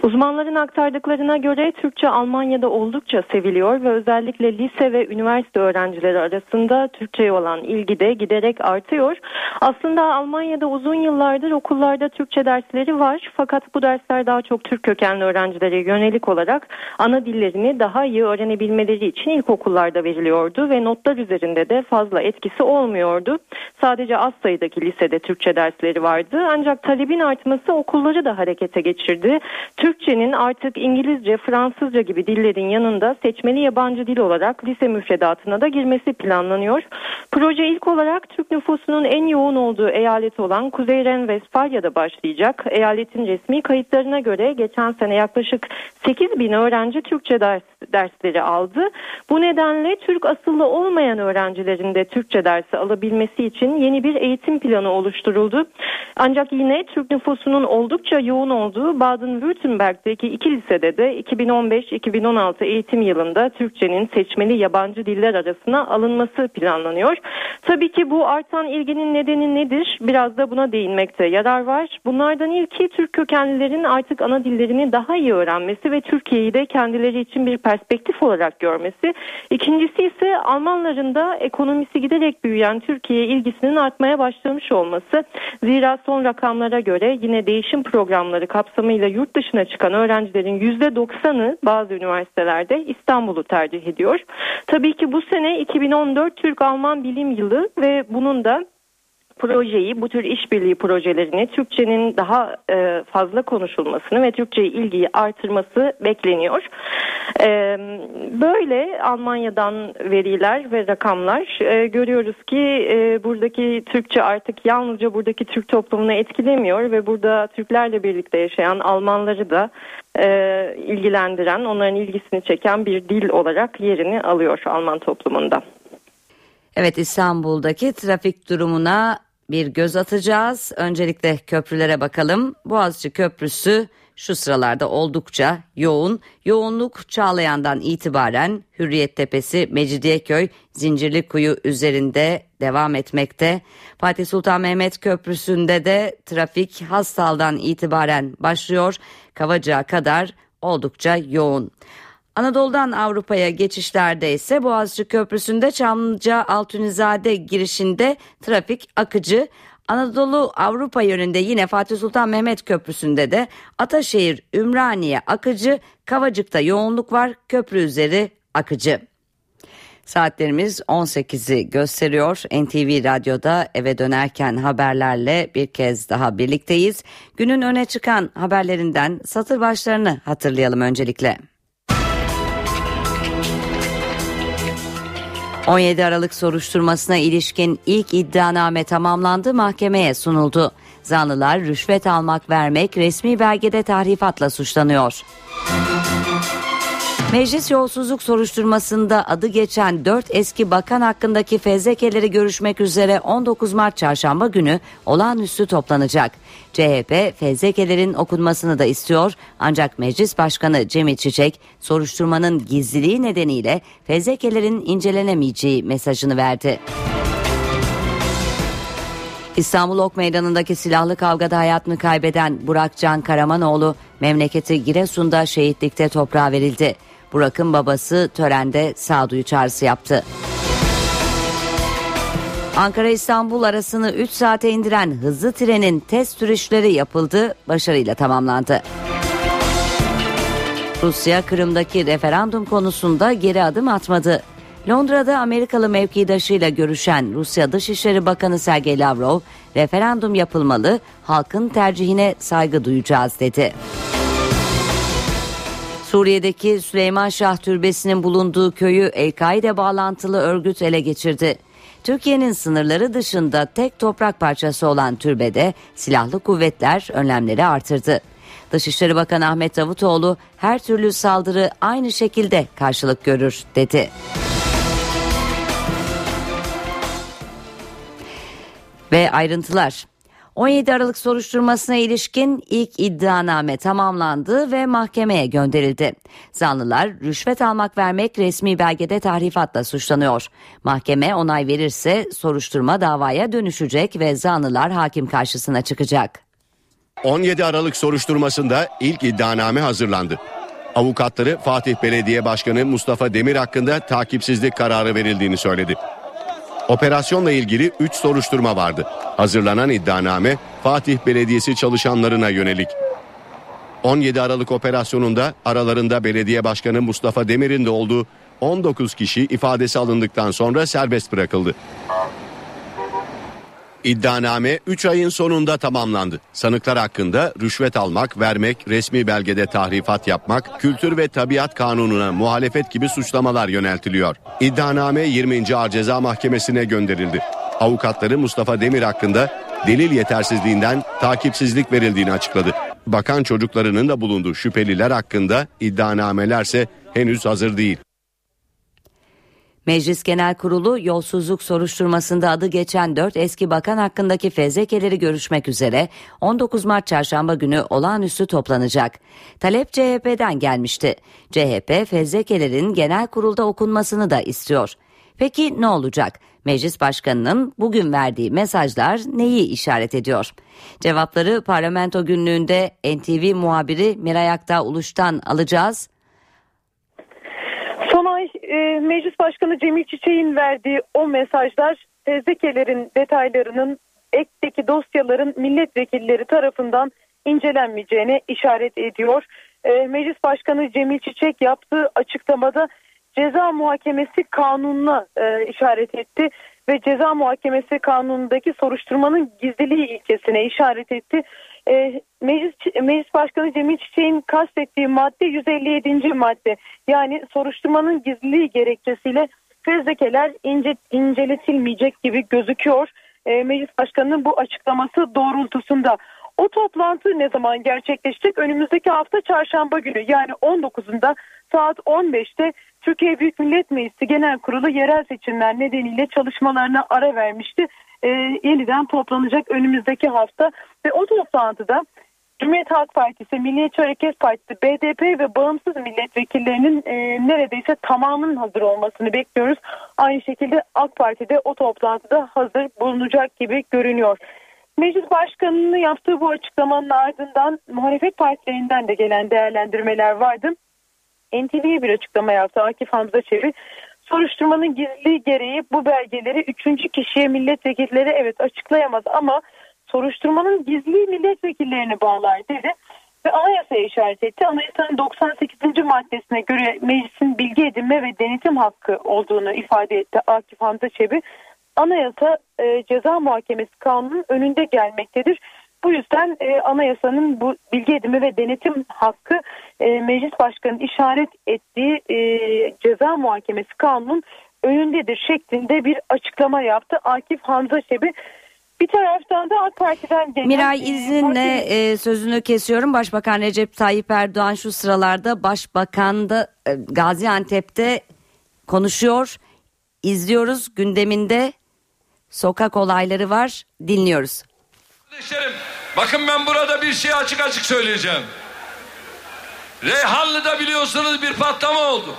Speaker 15: Uzmanların aktardıklarına göre Türkçe Almanya'da oldukça seviliyor ve özellikle lise ve üniversite öğrencileri arasında Türkçe'ye olan ilgi de giderek artıyor. Aslında Almanya'da uzun yıllardır okullarda Türkçe dersleri var fakat bu dersler daha çok Türk kökenli öğrencilere yönelik olarak ana dillerini daha iyi öğrenebilmeleri için ilkokullarda veriliyordu ve notlar üzerinde de fazla etkisi olmuyordu. Sadece az sayıdaki lisede Türkçe dersleri vardı ancak talebin artması okulları da harekete geçirdi. Türk Türkçenin artık İngilizce, Fransızca gibi dillerin yanında seçmeli yabancı dil olarak lise müfredatına da girmesi planlanıyor. Proje ilk olarak Türk nüfusunun en yoğun olduğu eyalet olan Kuzey Ren-Vestfalya'da başlayacak. Eyaletin resmi kayıtlarına göre geçen sene yaklaşık 8 bin öğrenci Türkçe ders, dersleri aldı. Bu nedenle Türk asıllı olmayan öğrencilerin de Türkçe dersi alabilmesi için yeni bir eğitim planı oluşturuldu. Ancak yine Türk nüfusunun oldukça yoğun olduğu Baden-Württemberg'deki iki lisede de 2015-2016 eğitim yılında Türkçenin seçmeli yabancı diller arasına alınması planlanıyor. Tabii ki bu artan ilginin nedeni nedir? Biraz da buna değinmekte yarar var. Bunlardan ilki Türk kökenlilerin artık ana dillerini daha iyi öğrenmesi ve Türkiye'yi de kendileri için bir perspektif olarak görmesi. İkincisi ise Almanların da ekonomisi giderek büyüyen Türkiye ilgisinin artmaya başlamış olması. Zira son rakamlara göre yine değişim programları kapsamıyla yurt dışına çıkan öğrencilerin %90'ı bazı üniversitelerde İstanbul'u tercih ediyor. Tabii ki bu sene 2014 Türk-Alman Bilim Yılı ve bunun da projeyi, bu tür işbirliği projelerini Türkçenin daha e, fazla konuşulmasını ve Türkçe ilgiyi artırması bekleniyor. E, böyle Almanya'dan veriler ve rakamlar e, görüyoruz ki e, buradaki Türkçe artık yalnızca buradaki Türk toplumunu etkilemiyor ve burada Türklerle birlikte yaşayan Almanları da e, ilgilendiren, onların ilgisini çeken bir dil olarak yerini alıyor Alman toplumunda.
Speaker 2: Evet İstanbul'daki trafik durumuna bir göz atacağız. Öncelikle köprülere bakalım. Boğaziçi Köprüsü şu sıralarda oldukça yoğun. Yoğunluk Çağlayan'dan itibaren Hürriyet Tepesi, Mecidiyeköy, Zincirlikuyu üzerinde devam etmekte. Fatih Sultan Mehmet Köprüsü'nde de trafik Hastal'dan itibaren başlıyor. Kavacığa kadar oldukça yoğun. Anadolu'dan Avrupa'ya geçişlerde ise Boğaziçi Köprüsü'nde Çamlıca Altunizade girişinde trafik akıcı. Anadolu Avrupa yönünde yine Fatih Sultan Mehmet Köprüsü'nde de Ataşehir Ümraniye akıcı, Kavacık'ta yoğunluk var, köprü üzeri akıcı. Saatlerimiz 18'i gösteriyor. NTV Radyo'da eve dönerken haberlerle bir kez daha birlikteyiz. Günün öne çıkan haberlerinden satır başlarını hatırlayalım öncelikle. 17 Aralık soruşturmasına ilişkin ilk iddianame tamamlandı, mahkemeye sunuldu. Zanlılar rüşvet almak vermek resmi belgede tahrifatla suçlanıyor. Meclis yolsuzluk soruşturmasında adı geçen 4 eski bakan hakkındaki fezlekeleri görüşmek üzere 19 Mart çarşamba günü olağanüstü toplanacak. CHP fezlekelerin okunmasını da istiyor ancak Meclis Başkanı Cemil Çiçek soruşturmanın gizliliği nedeniyle fezlekelerin incelenemeyeceği mesajını verdi. İstanbul Ok Meydanı'ndaki silahlı kavgada hayatını kaybeden Burak Can Karamanoğlu memleketi Giresun'da şehitlikte toprağa verildi. Burak'ın babası törende sağduyu çağrısı yaptı. Ankara İstanbul arasını 3 saate indiren hızlı trenin test sürüşleri yapıldı, başarıyla tamamlandı. Rusya Kırım'daki referandum konusunda geri adım atmadı. Londra'da Amerikalı mevkidaşıyla görüşen Rusya Dışişleri Bakanı Sergey Lavrov, referandum yapılmalı, halkın tercihine saygı duyacağız dedi. Suriye'deki Süleyman Şah Türbesi'nin bulunduğu köyü El-Kaide bağlantılı örgüt ele geçirdi. Türkiye'nin sınırları dışında tek toprak parçası olan türbede silahlı kuvvetler önlemleri artırdı. Dışişleri Bakanı Ahmet Davutoğlu her türlü saldırı aynı şekilde karşılık görür dedi. Ve ayrıntılar. 17 Aralık soruşturmasına ilişkin ilk iddianame tamamlandı ve mahkemeye gönderildi. Zanlılar rüşvet almak vermek resmi belgede tahrifatla suçlanıyor. Mahkeme onay verirse soruşturma davaya dönüşecek ve zanlılar hakim karşısına çıkacak.
Speaker 4: 17 Aralık soruşturmasında ilk iddianame hazırlandı. Avukatları Fatih Belediye Başkanı Mustafa Demir hakkında takipsizlik kararı verildiğini söyledi. Operasyonla ilgili 3 soruşturma vardı. Hazırlanan iddianame Fatih Belediyesi çalışanlarına yönelik. 17 Aralık operasyonunda aralarında belediye başkanı Mustafa Demir'in de olduğu 19 kişi ifadesi alındıktan sonra serbest bırakıldı. İddianame 3 ayın sonunda tamamlandı. Sanıklar hakkında rüşvet almak, vermek, resmi belgede tahrifat yapmak, kültür ve tabiat kanununa muhalefet gibi suçlamalar yöneltiliyor. İddianame 20. Ağır Ceza Mahkemesi'ne gönderildi. Avukatları Mustafa Demir hakkında delil yetersizliğinden takipsizlik verildiğini açıkladı. Bakan çocuklarının da bulunduğu şüpheliler hakkında iddianamelerse henüz hazır değil.
Speaker 2: Meclis Genel Kurulu yolsuzluk soruşturmasında adı geçen 4 eski bakan hakkındaki fezlekeleri görüşmek üzere 19 Mart çarşamba günü olağanüstü toplanacak. Talep CHP'den gelmişti. CHP fezlekelerin genel kurulda okunmasını da istiyor. Peki ne olacak? Meclis Başkanı'nın bugün verdiği mesajlar neyi işaret ediyor? Cevapları parlamento günlüğünde NTV muhabiri Miray Aktağ Uluş'tan alacağız.
Speaker 16: Son ay e, Meclis Başkanı Cemil Çiçek'in verdiği o mesajlar fezlekelerin detaylarının ekteki dosyaların milletvekilleri tarafından incelenmeyeceğine işaret ediyor. E, Meclis Başkanı Cemil Çiçek yaptığı açıklamada ceza muhakemesi kanununa e, işaret etti ve ceza muhakemesi kanunundaki soruşturmanın gizliliği ilkesine işaret etti. E, Meclis, Meclis Başkanı Cemil Çiçek'in kastettiği madde 157. madde. Yani soruşturmanın gizliliği gerekçesiyle fezlekeler ince, inceletilmeyecek gibi gözüküyor. E, Meclis Başkanı'nın bu açıklaması doğrultusunda. O toplantı ne zaman gerçekleşecek? Önümüzdeki hafta çarşamba günü yani 19'unda saat 15'te Türkiye Büyük Millet Meclisi Genel Kurulu yerel seçimler nedeniyle çalışmalarına ara vermişti. E, yeniden toplanacak önümüzdeki hafta ve o toplantıda Cumhuriyet Halk Partisi, Milliyetçi Hareket Partisi, BDP ve bağımsız milletvekillerinin e, neredeyse tamamının hazır olmasını bekliyoruz. Aynı şekilde AK Parti'de o toplantıda hazır bulunacak gibi görünüyor. Meclis Başkanı'nın yaptığı bu açıklamanın ardından muhalefet partilerinden de gelen değerlendirmeler vardı. NTV'ye bir açıklama yaptı Akif Hamza Çevi. Soruşturmanın gizliliği gereği bu belgeleri üçüncü kişiye milletvekilleri evet açıklayamaz ama soruşturmanın gizliliği milletvekillerine bağlar dedi ve anayasaya işaret etti. Anayasanın 98. maddesine göre meclisin bilgi edinme ve denetim hakkı olduğunu ifade etti Akif Hamza Çebi. Anayasa e, ceza muhakemesi kanunun önünde gelmektedir. Bu yüzden e, anayasanın bu bilgi edinme ve denetim hakkı e, meclis başkanının işaret ettiği e, ceza muhakemesi kanunun önündedir şeklinde bir açıklama yaptı Akif Hamza.
Speaker 15: Bir taraftan da AK Parti'den denen,
Speaker 2: Miray
Speaker 15: e,
Speaker 2: izninle e, sözünü kesiyorum. Başbakan Recep Tayyip Erdoğan şu sıralarda Başbakan'da e, Gaziantep'te konuşuyor. İzliyoruz gündeminde sokak olayları var dinliyoruz.
Speaker 5: Kardeşlerim bakın ben burada bir şey açık açık söyleyeceğim. Reyhanlı'da biliyorsunuz bir patlama oldu.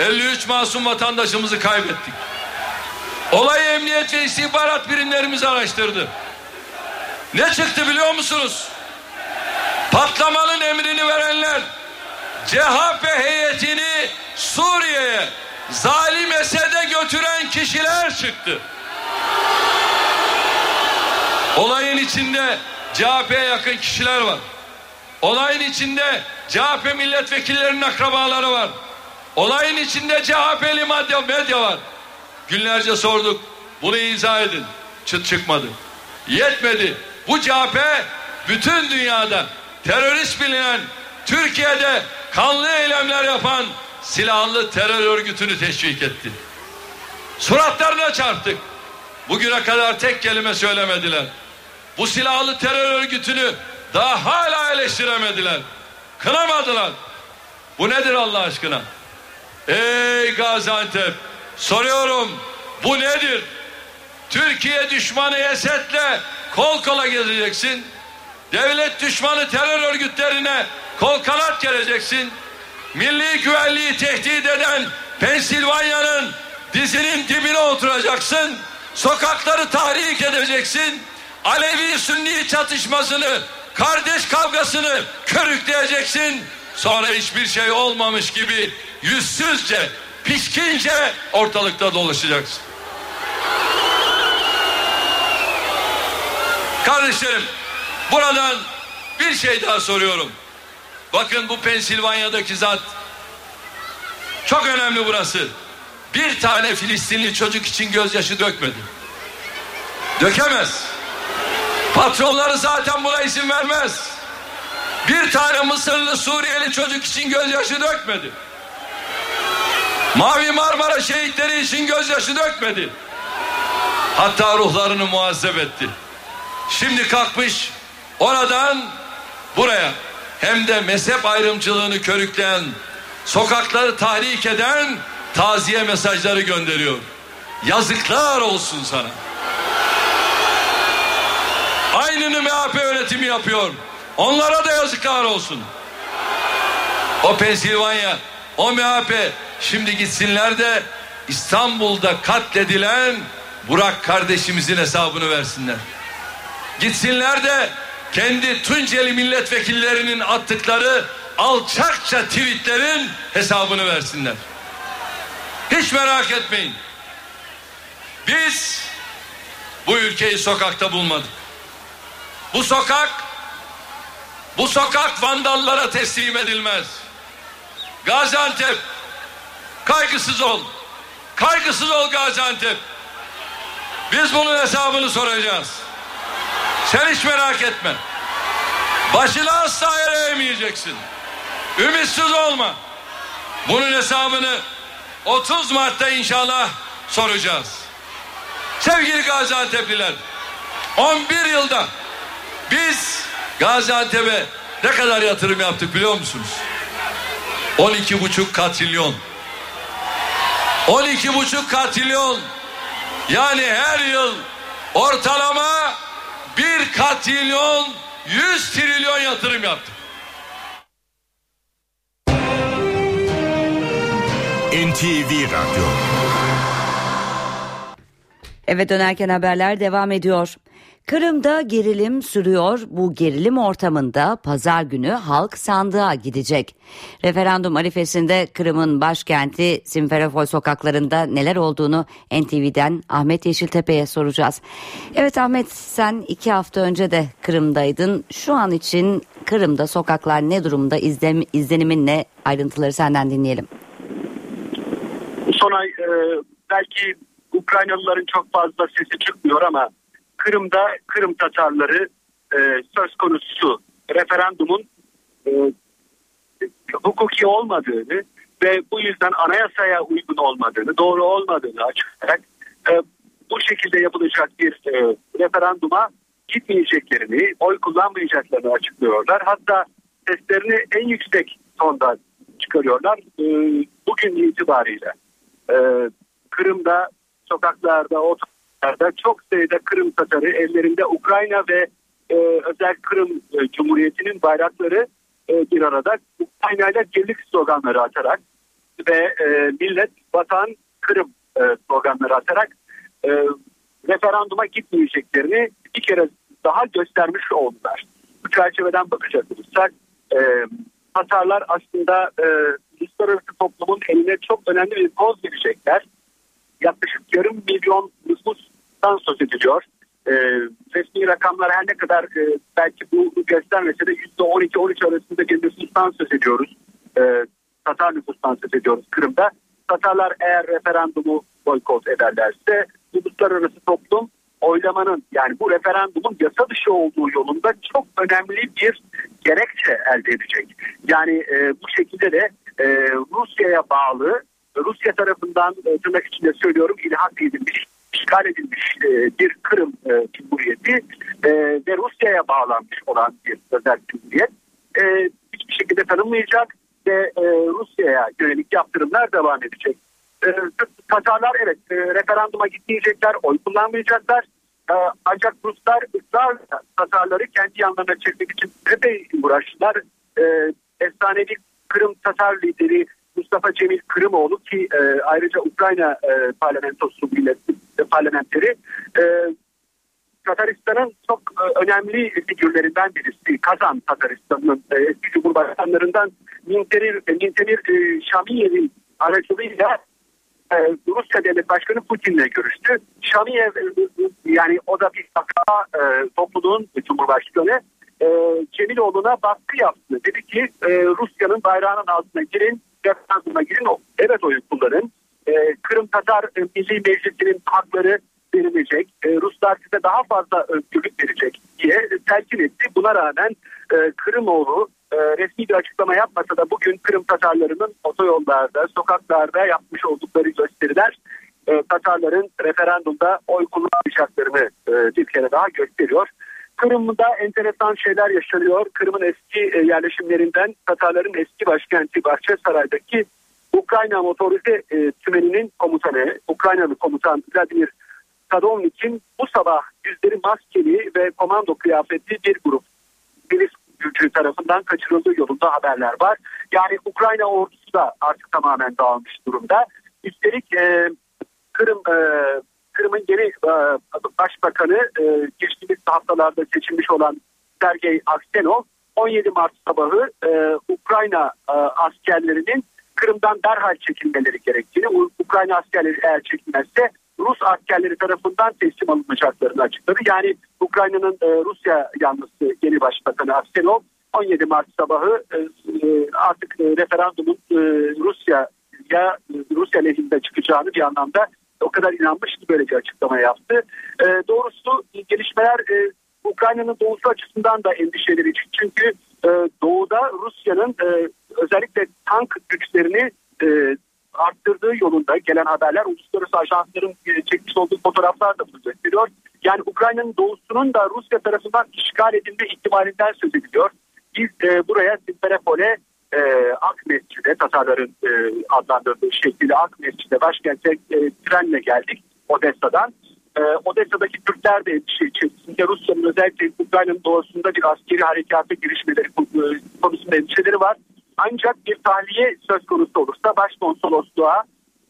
Speaker 5: 53 masum vatandaşımızı kaybettik. Olayı emniyet ve istihbarat birimlerimiz araştırdı. Ne çıktı biliyor musunuz? Patlamanın emrini verenler CHP heyetini Suriye'ye zalim Esed'e götüren kişiler çıktı. Olayın içinde CHP'ye yakın kişiler var. Olayın içinde CHP milletvekillerinin akrabaları var. Olayın içinde CHP'li medya, medya var. Günlerce sorduk. Bunu izah edin. Çıt çıkmadı. Yetmedi. Bu CHP bütün dünyada terörist bilinen Türkiye'de kanlı eylemler yapan silahlı terör örgütünü teşvik etti. Suratlarına çarptık. Bugüne kadar tek kelime söylemediler. Bu silahlı terör örgütünü daha hala eleştiremediler. Kınamadılar. Bu nedir Allah aşkına? Ey Gaziantep soruyorum bu nedir? Türkiye düşmanı Esed'le kol kola gezeceksin. Devlet düşmanı terör örgütlerine kol kanat geleceksin. Milli güvenliği tehdit eden Pensilvanya'nın dizinin dibine oturacaksın. Sokakları tahrik edeceksin. Alevi Sünni çatışmasını, kardeş kavgasını körükleyeceksin. Sonra hiçbir şey olmamış gibi yüzsüzce, pişkince ortalıkta dolaşacaksın. Kardeşlerim, buradan bir şey daha soruyorum. Bakın bu Pensilvanya'daki zat çok önemli burası. Bir tane Filistinli çocuk için gözyaşı dökmedi. Dökemez. Patronları zaten buna izin vermez. Bir tane Mısırlı Suriyeli çocuk için gözyaşı dökmedi. Mavi Marmara şehitleri için gözyaşı dökmedi. Hatta ruhlarını muazzep etti. Şimdi kalkmış oradan buraya hem de mezhep ayrımcılığını körükleyen, sokakları tahrik eden taziye mesajları gönderiyor. Yazıklar olsun sana. Aynını MHP yönetimi yapıyor. Onlara da yazıklar olsun. O Pensilvanya, o MHP şimdi gitsinler de İstanbul'da katledilen Burak kardeşimizin hesabını versinler. Gitsinler de kendi Tunceli milletvekillerinin attıkları alçakça tweetlerin hesabını versinler. Hiç merak etmeyin. Biz bu ülkeyi sokakta bulmadık. Bu sokak bu sokak vandallara teslim edilmez. Gaziantep kaygısız ol. Kaygısız ol Gaziantep. Biz bunun hesabını soracağız. Sen hiç merak etme. Başına asla yere eğmeyeceksin. Ümitsiz olma. Bunun hesabını 30 Mart'ta inşallah soracağız. Sevgili Gaziantep'liler 11 yılda biz Gaziantep'e ne kadar yatırım yaptık biliyor musunuz? 12 buçuk katrilyon. 12 buçuk katrilyon. Yani her yıl ortalama bir katrilyon 100 trilyon yatırım yaptık.
Speaker 7: NTV Radyo
Speaker 2: Eve dönerken haberler devam ediyor. Kırım'da gerilim sürüyor. Bu gerilim ortamında pazar günü halk sandığa gidecek. Referandum arifesinde Kırım'ın başkenti Simferopol sokaklarında neler olduğunu NTV'den Ahmet Yeşiltepe'ye soracağız. Evet Ahmet sen iki hafta önce de Kırım'daydın. Şu an için Kırım'da sokaklar ne durumda izlenim, izlenimin ne ayrıntıları senden dinleyelim.
Speaker 17: Sonay e, belki Ukraynalıların çok fazla sesi çıkmıyor ama Kırım'da Kırım Tatarları e, söz konusu referandumun e, hukuki olmadığını ve bu yüzden anayasaya uygun olmadığını, doğru olmadığını açıklayarak e, bu şekilde yapılacak bir e, referanduma gitmeyeceklerini, oy kullanmayacaklarını açıklıyorlar. Hatta seslerini en yüksek tonda çıkarıyorlar. E, bugün itibariyle e, Kırım'da, sokaklarda, otogarlarda çok sayıda Kırım Tatarı ellerinde Ukrayna ve e, özel Kırım e, Cumhuriyeti'nin bayrakları e, bir arada Ukrayna ile birlik sloganları atarak ve e, millet vatan Kırım e, sloganları atarak e, referanduma gitmeyeceklerini bir kere daha göstermiş oldular. Bu çerçeveden bakacak olursak e, Tatarlar aslında e, uluslararası toplumun eline çok önemli bir koz verecekler. Yaklaşık yarım milyon nüfustan söz ediliyor. E, resmi rakamlar her ne kadar e, belki bu göstermese de %12-13 arasında bir nüfustan söz ediyoruz. E, Tatar nüfustan söz ediyoruz Kırım'da. Tatarlar eğer referandumu boykot ederlerse uluslararası toplum oylamanın yani bu referandumun yasa dışı olduğu yolunda çok önemli bir gerekçe elde edecek. Yani e, bu şekilde de e, Rusya'ya bağlı Rusya tarafından e, tırnak içinde söylüyorum ilhak edilmiş, işgal edilmiş e, bir Kırım e, Cumhuriyeti e, ve Rusya'ya bağlanmış olan bir özel cumhuriyet e, hiçbir şekilde tanınmayacak ve e, Rusya'ya yönelik yaptırımlar devam edecek. E, Tatarlar evet e, referanduma gitmeyecekler, oy kullanmayacaklar. E, ancak Ruslar ısrarla Tatarları kendi yanlarına çekmek için epey uğraştılar. E, efsanevi Kırım Tatar lideri Mustafa Cemil Kırımoğlu ki e, ayrıca Ukrayna e, parlamentosu e, parlamenteri e, Tataristan'ın çok e, önemli figürlerinden birisi. Kazan Tataristan'ın e, eski cumhurbaşkanlarından Mintemir, Mintemir e, Şamiyev'in aracılığıyla e, Rusya Devlet Başkanı Putin'le görüştü. Şamiyev e, yani o da bir taka e, topluluğun Cumhurbaşkanı e, Cemiloğlu'na baskı yaptı. Dedi ki e, Rusya'nın bayrağının altına girin, referanduma girin, evet oyu kullanın. E, Kırım Tatar e, Milli Meclisi'nin hakları verilecek. E, Ruslar size daha fazla özgürlük verecek diye telkin etti. Buna rağmen e, Kırımoğlu e, resmi bir açıklama yapmasa da bugün Kırım Tatarlarının otoyollarda, sokaklarda yapmış oldukları gösteriler e, Tatarların referandumda oy kullanmayacaklarını e, bir kere daha gösteriyor. Kırım'da enteresan şeyler yaşanıyor. Kırım'ın eski e, yerleşimlerinden Tatarların eski başkenti Bahçesaray'daki Ukrayna motorize e, tümeninin komutanı, Ukraynalı komutan Vladimir Sadovnik'in bu sabah yüzleri maskeli ve komando kıyafetli bir grup milis gücü tarafından kaçırıldığı yolunda haberler var. Yani Ukrayna ordusu da artık tamamen dağılmış durumda. Üstelik e, Kırım e, Kırım'ın yeni e, başbakanı e, geçtiğimiz haftalarda seçilmiş olan Sergey Aksenov 17 Mart sabahı e, Ukrayna askerlerinin Kırım'dan derhal çekilmeleri gerektiğini, Ukrayna askerleri eğer çekilmezse Rus askerleri tarafından teslim alınacaklarını açıkladı. Yani Ukrayna'nın Rusya yanlısı yeni başbakanı Aksenov 17 Mart sabahı artık referandumun Rusya ya Rusya lehinde çıkacağını bir anlamda o kadar inanmış ki böylece açıklama yaptı. E, doğrusu gelişmeler e, Ukrayna'nın doğusu açısından da endişe verici. Çünkü e, doğuda Rusya'nın e, özellikle tank güçlerini e, arttırdığı yolunda gelen haberler uluslararası ajansların e, çekmiş olduğu fotoğraflar da bunu gösteriyor. Yani Ukrayna'nın doğusunun da Rusya tarafından işgal edilme ihtimalinden söz ediliyor. Biz e, buraya Simferopol'e e, Ak Mescid'e Tatarların e, adlandırdığı şekliyle Ak Mescid'e başkente e, trenle geldik Odessa'dan. E, Odessa'daki Türkler de endişe içerisinde Rusya'nın özellikle Ukrayna'nın doğusunda bir askeri harekata girişmeleri e, konusunda endişeleri var. Ancak bir tahliye söz konusu olursa başkonsolosluğa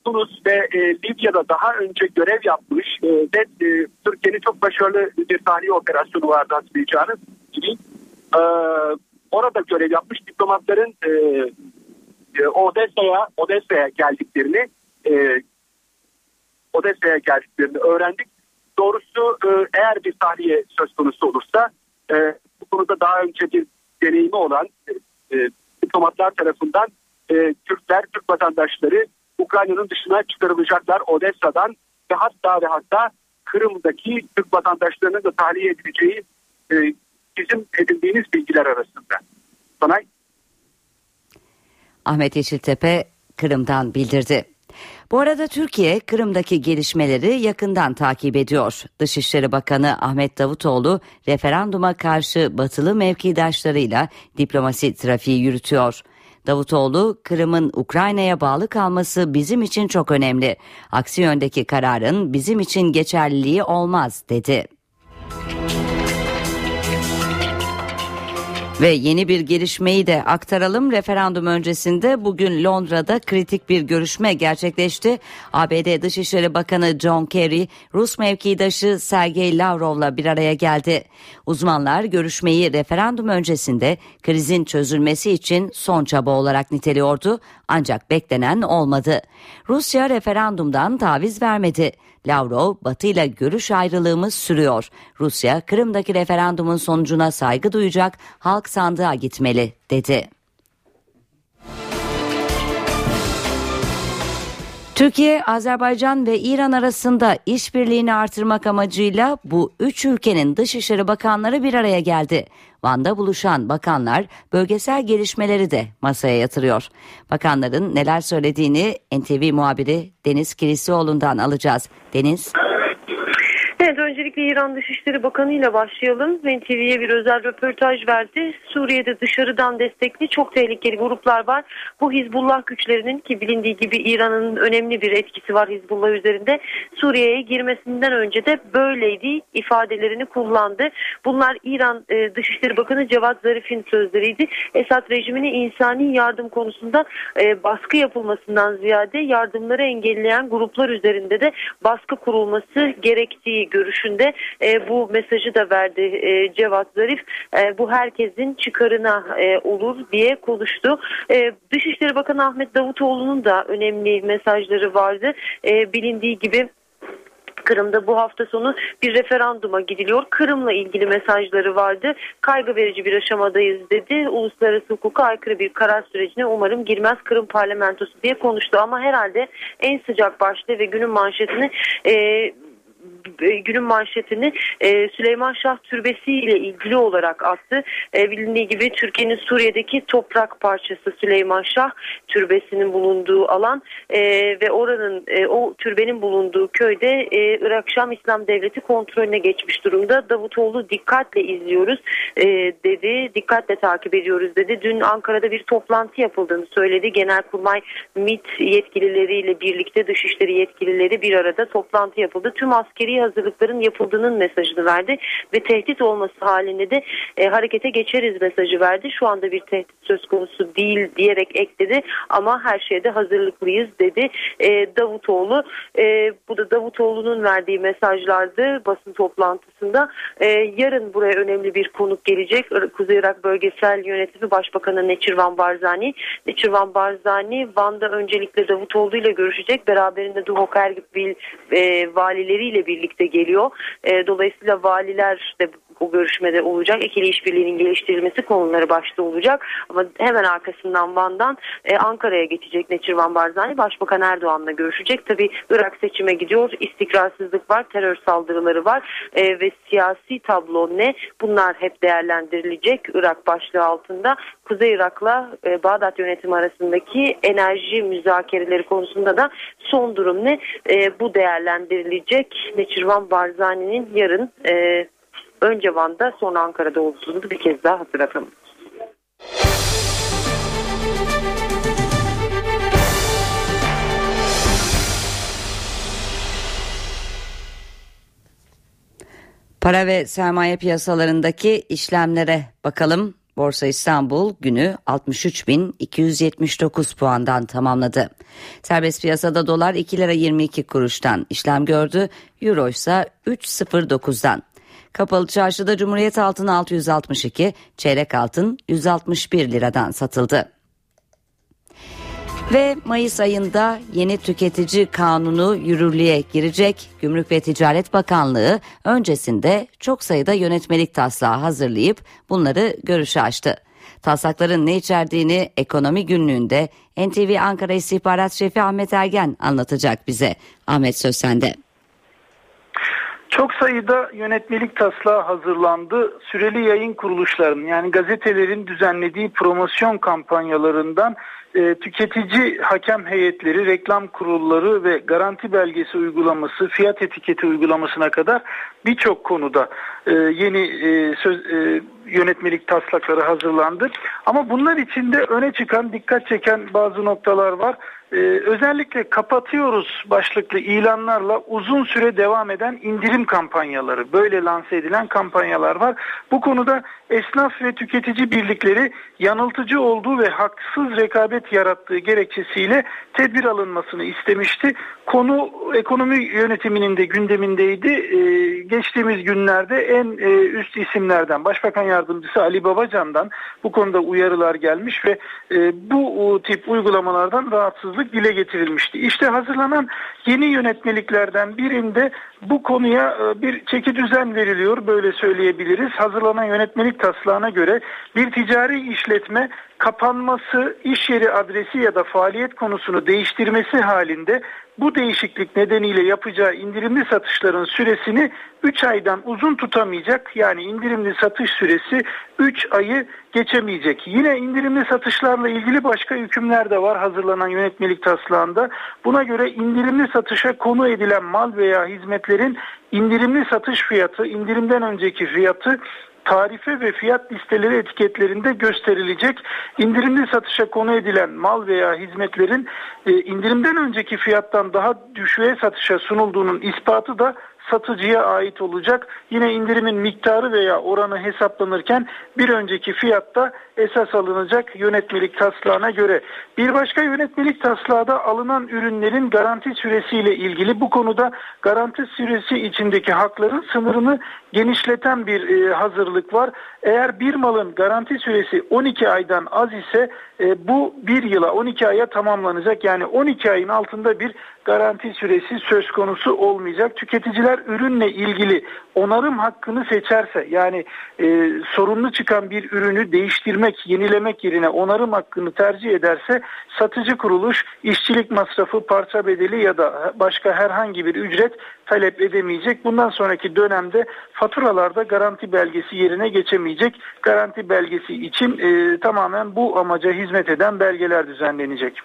Speaker 17: Tunus ve e, Libya'da daha önce görev yapmış e, ve e, Türkiye'nin çok başarılı bir tahliye operasyonu vardı hatırlayacağınız gibi. E, orada görev yapmış diplomatların e, e, Odessa'ya Odessa'ya geldiklerini e, Odessa'ya geldiklerini öğrendik. Doğrusu e, eğer bir tahliye söz konusu olursa e, bu konuda daha önce bir deneyimi olan e, diplomatlar tarafından e, Türkler, Türk vatandaşları Ukrayna'nın dışına çıkarılacaklar Odessa'dan ve hatta ve hatta Kırım'daki Türk vatandaşlarının da tahliye edileceği e, bizim edindiğimiz bilgiler arasında. Sonay.
Speaker 2: Ahmet Yeşiltepe Kırım'dan bildirdi. Bu arada Türkiye Kırım'daki gelişmeleri yakından takip ediyor. Dışişleri Bakanı Ahmet Davutoğlu referanduma karşı batılı mevkidaşlarıyla diplomasi trafiği yürütüyor. Davutoğlu, Kırım'ın Ukrayna'ya bağlı kalması bizim için çok önemli. Aksi yöndeki kararın bizim için geçerliliği olmaz dedi. Ve yeni bir gelişmeyi de aktaralım. Referandum öncesinde bugün Londra'da kritik bir görüşme gerçekleşti. ABD Dışişleri Bakanı John Kerry, Rus mevkidaşı Sergey Lavrov'la bir araya geldi. Uzmanlar görüşmeyi referandum öncesinde krizin çözülmesi için son çaba olarak niteliyordu. Ancak beklenen olmadı. Rusya referandumdan taviz vermedi. Lavrov, Batı ile görüş ayrılığımız sürüyor. Rusya, Kırım'daki referandumun sonucuna saygı duyacak, halk sandığa gitmeli, dedi. Türkiye, Azerbaycan ve İran arasında işbirliğini artırmak amacıyla bu üç ülkenin dışişleri bakanları bir araya geldi. Van'da buluşan bakanlar bölgesel gelişmeleri de masaya yatırıyor. Bakanların neler söylediğini NTV muhabiri Deniz Kilisioğlu'ndan alacağız. Deniz.
Speaker 18: Evet öncelikle İran Dışişleri Bakanı ile başlayalım. NTV'ye bir özel röportaj verdi. Suriye'de dışarıdan destekli çok tehlikeli gruplar var. Bu Hizbullah güçlerinin ki bilindiği gibi İran'ın önemli bir etkisi var Hizbullah üzerinde. Suriye'ye girmesinden önce de böyleydi ifadelerini kullandı. Bunlar İran e, Dışişleri Bakanı Cevat Zarif'in sözleriydi. Esad rejimine insani yardım konusunda e, baskı yapılmasından ziyade yardımları engelleyen gruplar üzerinde de baskı kurulması gerektiği görüşünde e, bu mesajı da verdi e, Cevat Zarif. E, bu herkesin çıkarına e, olur diye konuştu. E, Dışişleri Bakanı Ahmet Davutoğlu'nun da önemli mesajları vardı. E, bilindiği gibi Kırım'da bu hafta sonu bir referanduma gidiliyor. Kırım'la ilgili mesajları vardı. Kaygı verici bir aşamadayız dedi. Uluslararası hukuka aykırı bir karar sürecine umarım girmez Kırım parlamentosu diye konuştu. Ama herhalde en sıcak başlığı ve günün manşetini e, günün manşetini e, Süleyman Şah Türbesi ile ilgili olarak attı. E, bilindiği gibi Türkiye'nin Suriye'deki toprak parçası Süleyman Şah Türbesi'nin bulunduğu alan e, ve oranın e, o türbenin bulunduğu köyde e, Irak Şam İslam Devleti kontrolüne geçmiş durumda. Davutoğlu dikkatle izliyoruz e, dedi. Dikkatle takip ediyoruz dedi. Dün Ankara'da bir toplantı yapıldığını söyledi. Genelkurmay MİT yetkilileriyle birlikte dışişleri yetkilileri bir arada toplantı yapıldı. Tüm askeri hazırlıkların yapıldığının mesajını verdi ve tehdit olması halinde de e, harekete geçeriz mesajı verdi. Şu anda bir tehdit söz konusu değil diyerek ekledi ama her şeyde hazırlıklıyız dedi e, Davutoğlu. E, bu da Davutoğlu'nun verdiği mesajlardı basın toplantısında. E, yarın buraya önemli bir konuk gelecek. Kuzey Irak Bölgesel Yönetimi Başbakanı Neçirvan Barzani. Neçirvan Barzani Van'da öncelikle Davutoğlu ile görüşecek. Beraberinde Duhok Erbil e, valileriyle birlikte geliyor. E, dolayısıyla valiler de bu görüşmede olacak. İkili işbirliğinin geliştirilmesi konuları başta olacak. Ama hemen arkasından Van'dan e, Ankara'ya geçecek Neçirvan Barzani. Başbakan Erdoğan'la görüşecek. Tabi Irak seçime gidiyor. İstikrarsızlık var, terör saldırıları var e, ve siyasi tablo ne? Bunlar hep değerlendirilecek Irak başlığı altında. Kuzey Irak'la e, Bağdat yönetimi arasındaki enerji müzakereleri konusunda da son durum ne? E, bu değerlendirilecek. Neçirvan Barzani'nin yarın e, önce Van'da sonra Ankara'da olduğunu bir kez daha hatırlatalım.
Speaker 2: Para ve sermaye piyasalarındaki işlemlere bakalım. Borsa İstanbul günü 63.279 puandan tamamladı. Serbest piyasada dolar 2 lira 22 kuruştan işlem gördü. Euro ise 3.09'dan. Kapalı çarşıda Cumhuriyet altın 662, çeyrek altın 161 liradan satıldı. Ve Mayıs ayında yeni tüketici kanunu yürürlüğe girecek. Gümrük ve Ticaret Bakanlığı öncesinde çok sayıda yönetmelik taslağı hazırlayıp bunları görüşe açtı. Taslakların ne içerdiğini ekonomi günlüğünde NTV Ankara İstihbarat Şefi Ahmet Ergen anlatacak bize. Ahmet söz sende.
Speaker 19: Çok sayıda yönetmelik taslağı hazırlandı. Süreli yayın kuruluşlarının yani gazetelerin düzenlediği promosyon kampanyalarından e, tüketici hakem heyetleri, reklam kurulları ve garanti belgesi uygulaması, fiyat etiketi uygulamasına kadar birçok konuda e, yeni e, söz, e, yönetmelik taslakları hazırlandı. Ama bunlar içinde öne çıkan, dikkat çeken bazı noktalar var. Ee, özellikle kapatıyoruz başlıklı ilanlarla uzun süre devam eden indirim kampanyaları, böyle lanse edilen kampanyalar var. Bu konuda esnaf ve tüketici birlikleri yanıltıcı olduğu ve haksız rekabet yarattığı gerekçesiyle tedbir alınmasını istemişti. Konu ekonomi yönetiminin de gündemindeydi. Ee, geçtiğimiz günlerde en e, üst isimlerden Başbakan Yardımcısı Ali Babacan'dan bu konuda uyarılar gelmiş ve e, bu tip uygulamalardan rahatsızlık dile getirilmişti. İşte hazırlanan yeni yönetmeliklerden birinde bu konuya e, bir çeki düzen veriliyor böyle söyleyebiliriz. Hazırlanan yönetmelik taslağına göre bir ticari işletme kapanması, iş yeri adresi ya da faaliyet konusunu değiştirmesi halinde bu değişiklik nedeniyle yapacağı indirimli satışların süresini 3 aydan uzun tutamayacak. Yani indirimli satış süresi 3 ayı geçemeyecek. Yine indirimli satışlarla ilgili başka hükümler de var hazırlanan yönetmelik taslağında. Buna göre indirimli satışa konu edilen mal veya hizmetlerin indirimli satış fiyatı, indirimden önceki fiyatı tarife ve fiyat listeleri etiketlerinde gösterilecek. İndirimli satışa konu edilen mal veya hizmetlerin e, indirimden önceki fiyattan daha düşüğe satışa sunulduğunun ispatı da satıcıya ait olacak. Yine indirimin miktarı veya oranı hesaplanırken bir önceki fiyatta esas alınacak yönetmelik taslağına göre. Bir başka yönetmelik taslağı da alınan ürünlerin garanti süresiyle ilgili bu konuda garanti süresi içindeki hakların sınırını genişleten bir e, hazırlık var. Eğer bir malın garanti süresi 12 aydan az ise e, bu bir yıla 12 aya tamamlanacak. Yani 12 ayın altında bir garanti süresi söz konusu olmayacak. Tüketiciler ürünle ilgili onarım hakkını seçerse yani e, sorunlu çıkan bir ürünü değiştirmek, yenilemek yerine onarım hakkını tercih ederse satıcı kuruluş işçilik masrafı, parça bedeli ya da başka herhangi bir ücret talep edemeyecek. Bundan sonraki dönemde faturalarda garanti belgesi yerine geçemeyecek. Garanti belgesi için e, tamamen bu amaca hizmet eden belgeler düzenlenecek.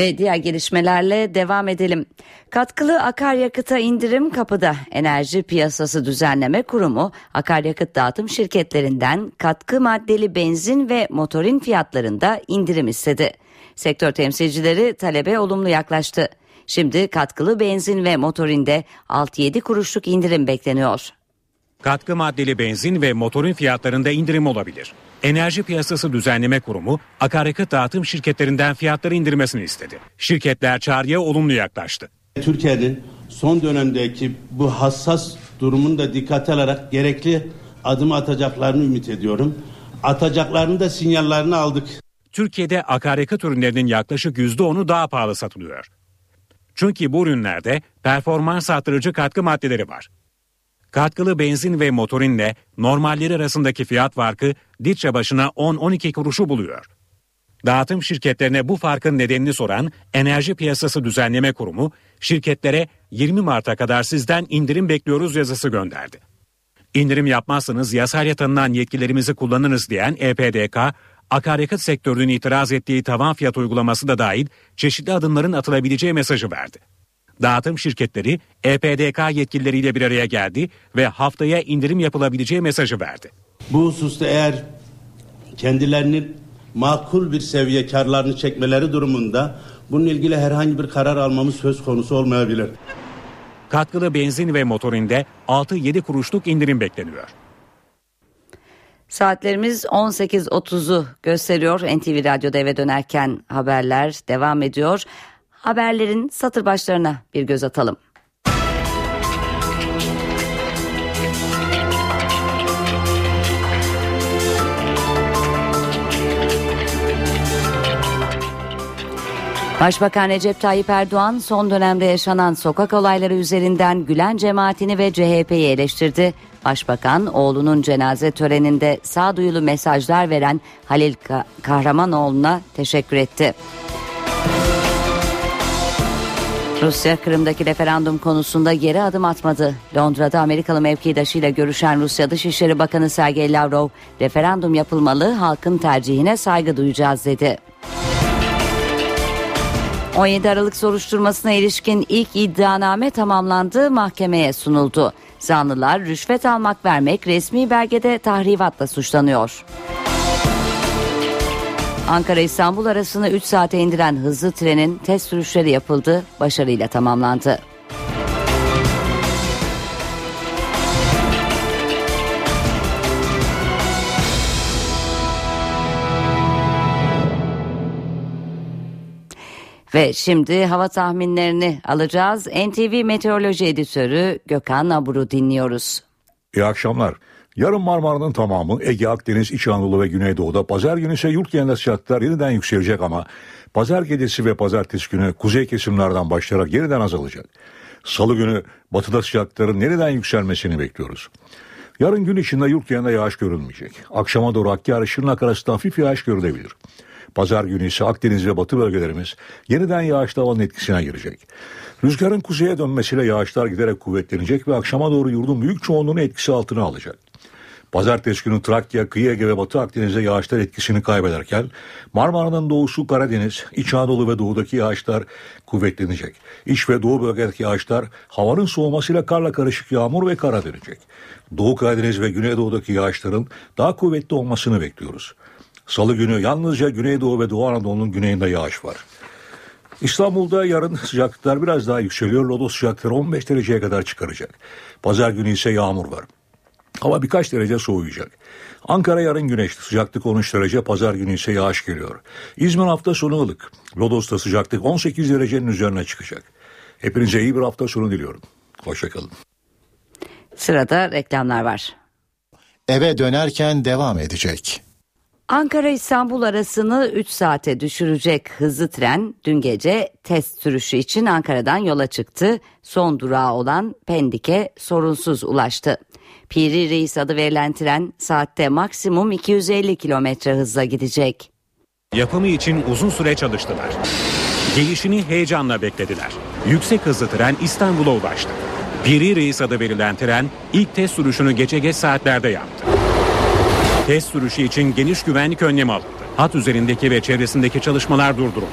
Speaker 2: Ve diğer gelişmelerle devam edelim. Katkılı akaryakıta indirim kapıda. Enerji Piyasası Düzenleme Kurumu akaryakıt dağıtım şirketlerinden katkı maddeli benzin ve motorin fiyatlarında indirim istedi. Sektör temsilcileri talebe olumlu yaklaştı. Şimdi katkılı benzin ve motorinde 6-7 kuruşluk indirim bekleniyor.
Speaker 20: Katkı maddeli benzin ve motorin fiyatlarında indirim olabilir. Enerji Piyasası Düzenleme Kurumu akaryakıt dağıtım şirketlerinden fiyatları indirmesini istedi. Şirketler çağrıya olumlu yaklaştı.
Speaker 21: Türkiye'nin son dönemdeki bu hassas durumunu da dikkate alarak gerekli adım atacaklarını ümit ediyorum. Atacaklarını da sinyallerini aldık.
Speaker 20: Türkiye'de akaryakıt ürünlerinin yaklaşık %10'u daha pahalı satılıyor. Çünkü bu ürünlerde performans artırıcı katkı maddeleri var. Katkılı benzin ve motorinle normalleri arasındaki fiyat farkı litre başına 10-12 kuruşu buluyor. Dağıtım şirketlerine bu farkın nedenini soran Enerji Piyasası Düzenleme Kurumu şirketlere 20 Mart'a kadar sizden indirim bekliyoruz yazısı gönderdi. İndirim yapmazsanız yasayla tanınan yetkilerimizi kullanırız diyen EPDK, akaryakıt sektörünün itiraz ettiği tavan fiyat uygulaması da dahil çeşitli adımların atılabileceği mesajı verdi. Dağıtım şirketleri EPDK yetkilileriyle bir araya geldi ve haftaya indirim yapılabileceği mesajı verdi.
Speaker 21: Bu hususta eğer kendilerinin makul bir seviye karlarını çekmeleri durumunda bununla ilgili herhangi bir karar almamız söz konusu olmayabilir.
Speaker 20: Katkılı benzin ve motorinde 6-7 kuruşluk indirim bekleniyor.
Speaker 2: Saatlerimiz 18.30'u gösteriyor. NTV Radyo'da eve dönerken haberler devam ediyor. Haberlerin satır başlarına bir göz atalım. Başbakan Recep Tayyip Erdoğan son dönemde yaşanan sokak olayları üzerinden Gülen cemaatini ve CHP'yi eleştirdi. Başbakan oğlunun cenaze töreninde sağduyulu mesajlar veren Halil Kahramanoğlu'na teşekkür etti. Rusya Kırım'daki referandum konusunda geri adım atmadı. Londra'da Amerikalı mevkidaşıyla görüşen Rusya Dışişleri Bakanı Sergey Lavrov, referandum yapılmalı, halkın tercihine saygı duyacağız dedi. 17 Aralık soruşturmasına ilişkin ilk iddianame tamamlandı, mahkemeye sunuldu. Zanlılar rüşvet almak vermek resmi belgede tahrivatla suçlanıyor. Ankara-İstanbul arasını 3 saate indiren hızlı trenin test sürüşleri yapıldı, başarıyla tamamlandı. Ve şimdi hava tahminlerini alacağız. NTV Meteoroloji Editörü Gökhan Abur'u dinliyoruz.
Speaker 22: İyi akşamlar. Yarın Marmara'nın tamamı Ege, Akdeniz, İç Anadolu ve Güneydoğu'da pazar günü ise yurt genelinde sıcaklıklar yeniden yükselecek ama pazar gecesi ve pazartesi günü kuzey kesimlerden başlayarak yeniden azalacak. Salı günü batıda sıcaklıkların yeniden yükselmesini bekliyoruz. Yarın gün içinde yurt genelinde yağış görülmeyecek. Akşama doğru Hakkari Şırnak arasında hafif yağış görülebilir. Pazar günü ise Akdeniz ve Batı bölgelerimiz yeniden yağışlı havanın etkisine girecek. Rüzgarın kuzeye dönmesiyle yağışlar giderek kuvvetlenecek ve akşama doğru yurdun büyük çoğunluğunu etkisi altına alacak. Pazartesi günü Trakya, Kıyı Ege ve Batı Akdeniz'de yağışlar etkisini kaybederken Marmara'nın doğusu Karadeniz, İç Anadolu ve doğudaki yağışlar kuvvetlenecek. İç ve doğu bölgedeki yağışlar havanın soğumasıyla karla karışık yağmur ve kara dönecek. Doğu Karadeniz ve Güneydoğu'daki yağışların daha kuvvetli olmasını bekliyoruz. Salı günü yalnızca Güneydoğu ve Doğu Anadolu'nun güneyinde yağış var. İstanbul'da yarın sıcaklıklar biraz daha yükseliyor. Lodos sıcaklıkları 15 dereceye kadar çıkaracak. Pazar günü ise yağmur var. Hava birkaç derece soğuyacak. Ankara yarın güneşli sıcaklık 13 derece pazar günü ise yağış geliyor. İzmir hafta sonu ılık. Lodos'ta sıcaklık 18 derecenin üzerine çıkacak. Hepinize iyi bir hafta sonu diliyorum. Hoşçakalın.
Speaker 2: Sırada reklamlar var.
Speaker 10: Eve dönerken devam edecek.
Speaker 2: Ankara-İstanbul arasını 3 saate düşürecek hızlı tren dün gece test sürüşü için Ankara'dan yola çıktı. Son durağı olan Pendik'e sorunsuz ulaştı. Piri Reis adı verilen tren saatte maksimum 250 kilometre hızla gidecek.
Speaker 20: Yapımı için uzun süre çalıştılar. Gelişini heyecanla beklediler. Yüksek hızlı tren İstanbul'a ulaştı. Piri Reis adı verilen tren ilk test sürüşünü gece geç saatlerde yaptı. Test sürüşü için geniş güvenlik önlemi alındı. Hat üzerindeki ve çevresindeki çalışmalar durduruldu.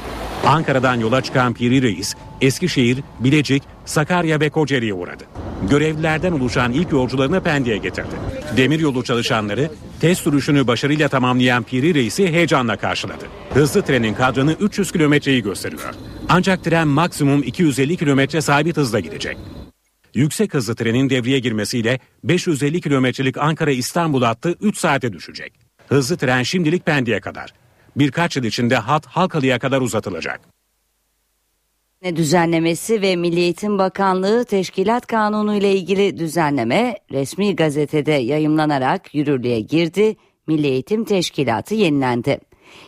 Speaker 20: Ankara'dan yola çıkan Piri Reis, Eskişehir, Bilecik, Sakarya ve Kocaeli'ye uğradı. Görevlilerden oluşan ilk yolcularını Pendik'e getirdi. Demiryolu çalışanları test sürüşünü başarıyla tamamlayan Piri Reis'i heyecanla karşıladı. Hızlı trenin kadranı 300 kilometreyi gösteriyor. Ancak tren maksimum 250 kilometre sabit hızla gidecek. Yüksek hızlı trenin devreye girmesiyle 550 kilometrelik Ankara-İstanbul hattı 3 saate düşecek. Hızlı tren şimdilik Pendik'e kadar. Birkaç yıl içinde hat Halkalı'ya kadar uzatılacak.
Speaker 2: Düzenlemesi ve Milli Eğitim Bakanlığı Teşkilat Kanunu ile ilgili düzenleme resmi gazetede yayımlanarak yürürlüğe girdi. Milli Eğitim Teşkilatı yenilendi.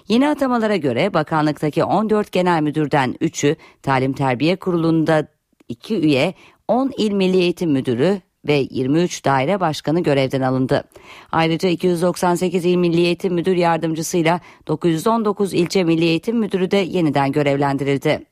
Speaker 2: Yeni atamalara göre bakanlıktaki 14 genel müdürden 3'ü, Talim Terbiye Kurulu'nda 2 üye, 10 il Milli Eğitim Müdürü ve 23 daire başkanı görevden alındı. Ayrıca 298 il Milli Eğitim Müdür Yardımcısıyla 919 ilçe Milli Eğitim Müdürü de yeniden görevlendirildi.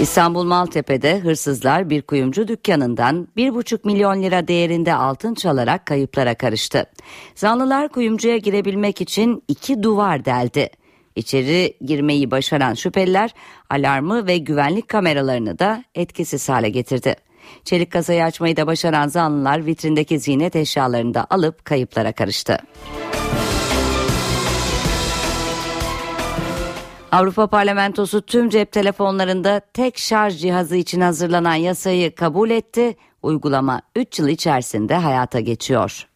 Speaker 2: İstanbul Maltepe'de hırsızlar bir kuyumcu dükkanından 1,5 milyon lira değerinde altın çalarak kayıplara karıştı. Zanlılar kuyumcuya girebilmek için iki duvar deldi. İçeri girmeyi başaran şüpheliler alarmı ve güvenlik kameralarını da etkisiz hale getirdi. Çelik kasayı açmayı da başaran zanlılar vitrindeki ziynet eşyalarını da alıp kayıplara karıştı. Avrupa Parlamentosu tüm cep telefonlarında tek şarj cihazı için hazırlanan yasayı kabul etti. Uygulama 3 yıl içerisinde hayata geçiyor.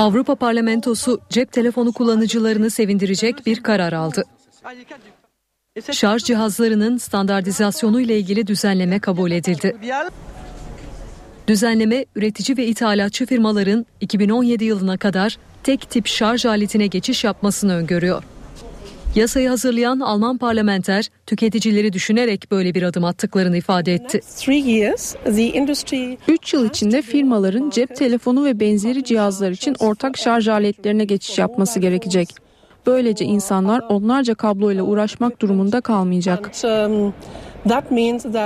Speaker 23: Avrupa Parlamentosu cep telefonu kullanıcılarını sevindirecek bir karar aldı. Şarj cihazlarının standartizasyonu ile ilgili düzenleme kabul edildi. Düzenleme üretici ve ithalatçı firmaların 2017 yılına kadar tek tip şarj aletine geçiş yapmasını öngörüyor. Yasayı hazırlayan Alman parlamenter tüketicileri düşünerek böyle bir adım attıklarını ifade etti.
Speaker 24: 3 yıl içinde firmaların cep telefonu ve benzeri cihazlar için ortak şarj aletlerine geçiş yapması gerekecek.
Speaker 25: Böylece insanlar onlarca kabloyla uğraşmak durumunda kalmayacak.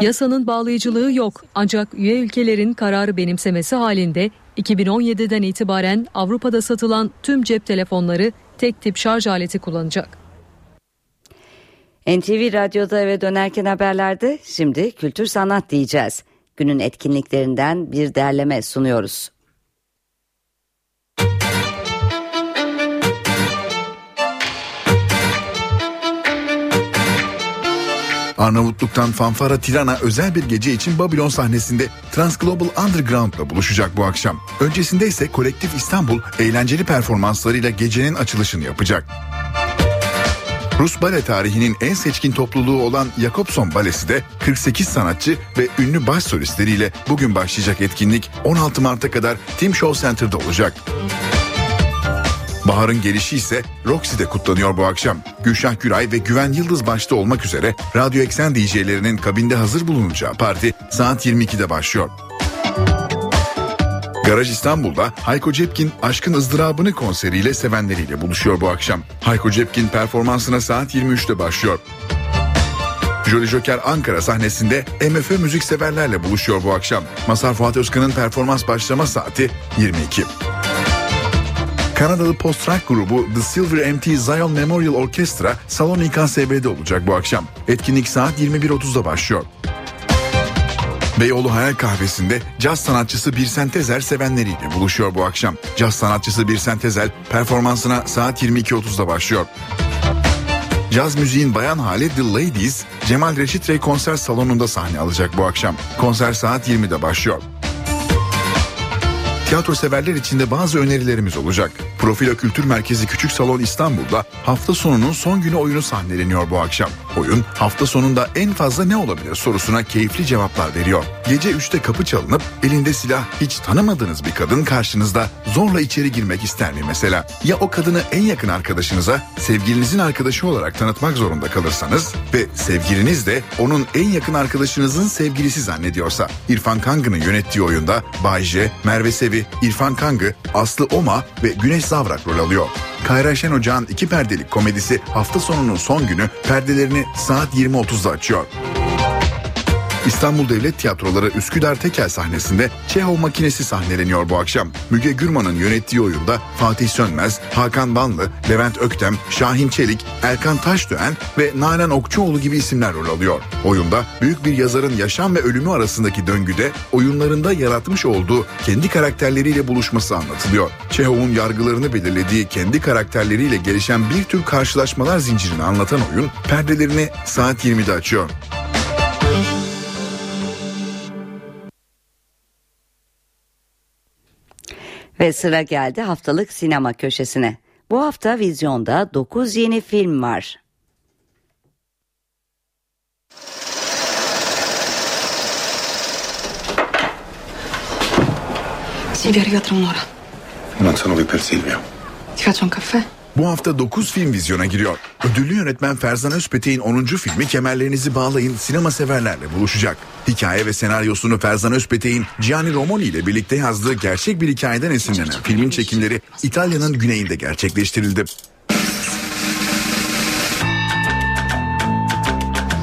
Speaker 23: Yasanın bağlayıcılığı yok ancak üye ülkelerin kararı benimsemesi halinde 2017'den itibaren Avrupa'da satılan tüm cep telefonları tek tip şarj aleti kullanacak.
Speaker 2: NTV Radyo'da eve dönerken haberlerde şimdi kültür sanat diyeceğiz. Günün etkinliklerinden bir derleme sunuyoruz.
Speaker 26: Arnavutluk'tan Fanfara Tirana özel bir gece için Babylon sahnesinde Transglobal Underground'la buluşacak bu akşam. Öncesinde ise Kolektif İstanbul eğlenceli performanslarıyla gecenin açılışını yapacak. Rus bale tarihinin en seçkin topluluğu olan Jakobson Balesi de 48 sanatçı ve ünlü baş solistleriyle bugün başlayacak etkinlik 16 Mart'a kadar Tim Show Center'da olacak. Bahar'ın gelişi ise Roxy'de kutlanıyor bu akşam. Gülşah Güray ve Güven Yıldız başta olmak üzere Radyo Eksen DJ'lerinin kabinde hazır bulunacağı parti saat 22'de başlıyor. Garaj İstanbul'da Hayko Cepkin Aşkın ızdırabını konseriyle sevenleriyle buluşuyor bu akşam. Hayko Cepkin performansına saat 23'te başlıyor. Jolly Joker Ankara sahnesinde MFÖ müzik severlerle buluşuyor bu akşam. Masar Fuat Özkan'ın performans başlama saati 22. Kanadalı post-rock grubu The Silver MT Zion Memorial Orchestra Salon İKSB'de olacak bu akşam. Etkinlik saat 21.30'da başlıyor. Beyoğlu Hayal Kahvesi'nde caz sanatçısı Birsen Tezer sevenleriyle buluşuyor bu akşam. Caz sanatçısı Birsen Tezer performansına saat 22.30'da başlıyor. Caz müziğin bayan hali The Ladies, Cemal Reşit Rey konser salonunda sahne alacak bu akşam. Konser saat 20'de başlıyor. Tiyatro severler için de bazı önerilerimiz olacak. Profilo Kültür Merkezi Küçük Salon İstanbul'da hafta sonunun son günü oyunu sahneleniyor bu akşam. Oyun hafta sonunda en fazla ne olabilir sorusuna keyifli cevaplar veriyor. Gece 3'te kapı çalınıp elinde silah hiç tanımadığınız bir kadın karşınızda zorla içeri girmek ister mi mesela? Ya o kadını en yakın arkadaşınıza sevgilinizin arkadaşı olarak tanıtmak zorunda kalırsanız ve sevgiliniz de onun en yakın arkadaşınızın sevgilisi zannediyorsa? İrfan Kangı'nın yönettiği oyunda Bay J, Merve Sevi, İrfan Kangı, Aslı Oma ve Güneş Zavrak rol alıyor. Kayra Şen Ocağ'ın iki perdelik komedisi hafta sonunun son günü perdelerini saat 20.30'da açıyor. İstanbul Devlet Tiyatroları Üsküdar Tekel sahnesinde Çehov makinesi sahneleniyor bu akşam. Müge Gürman'ın yönettiği oyunda Fatih Sönmez, Hakan Banlı, Levent Öktem, Şahin Çelik, Erkan Taşdöğen ve Nalan Okçuoğlu gibi isimler rol alıyor. Oyunda büyük bir yazarın yaşam ve ölümü arasındaki döngüde oyunlarında yaratmış olduğu kendi karakterleriyle buluşması anlatılıyor. Çehov'un yargılarını belirlediği kendi karakterleriyle gelişen bir tür karşılaşmalar zincirini anlatan oyun perdelerini saat 20'de açıyor.
Speaker 2: Ve sıra geldi haftalık sinema köşesine. Bu hafta vizyonda 9 yeni film var.
Speaker 24: Silvia arriva tra un'ora.
Speaker 26: Non sono qui per Silvio.
Speaker 24: Ti faccio un caffè?
Speaker 26: Bu hafta 9 film vizyona giriyor. Ödüllü yönetmen Ferzan Özpetek'in 10. filmi Kemerlerinizi Bağlayın sinema severlerle buluşacak. Hikaye ve senaryosunu Ferzan Özpetek'in Gianni Romoli ile birlikte yazdığı gerçek bir hikayeden esinlenen filmin çekimleri İtalya'nın güneyinde gerçekleştirildi.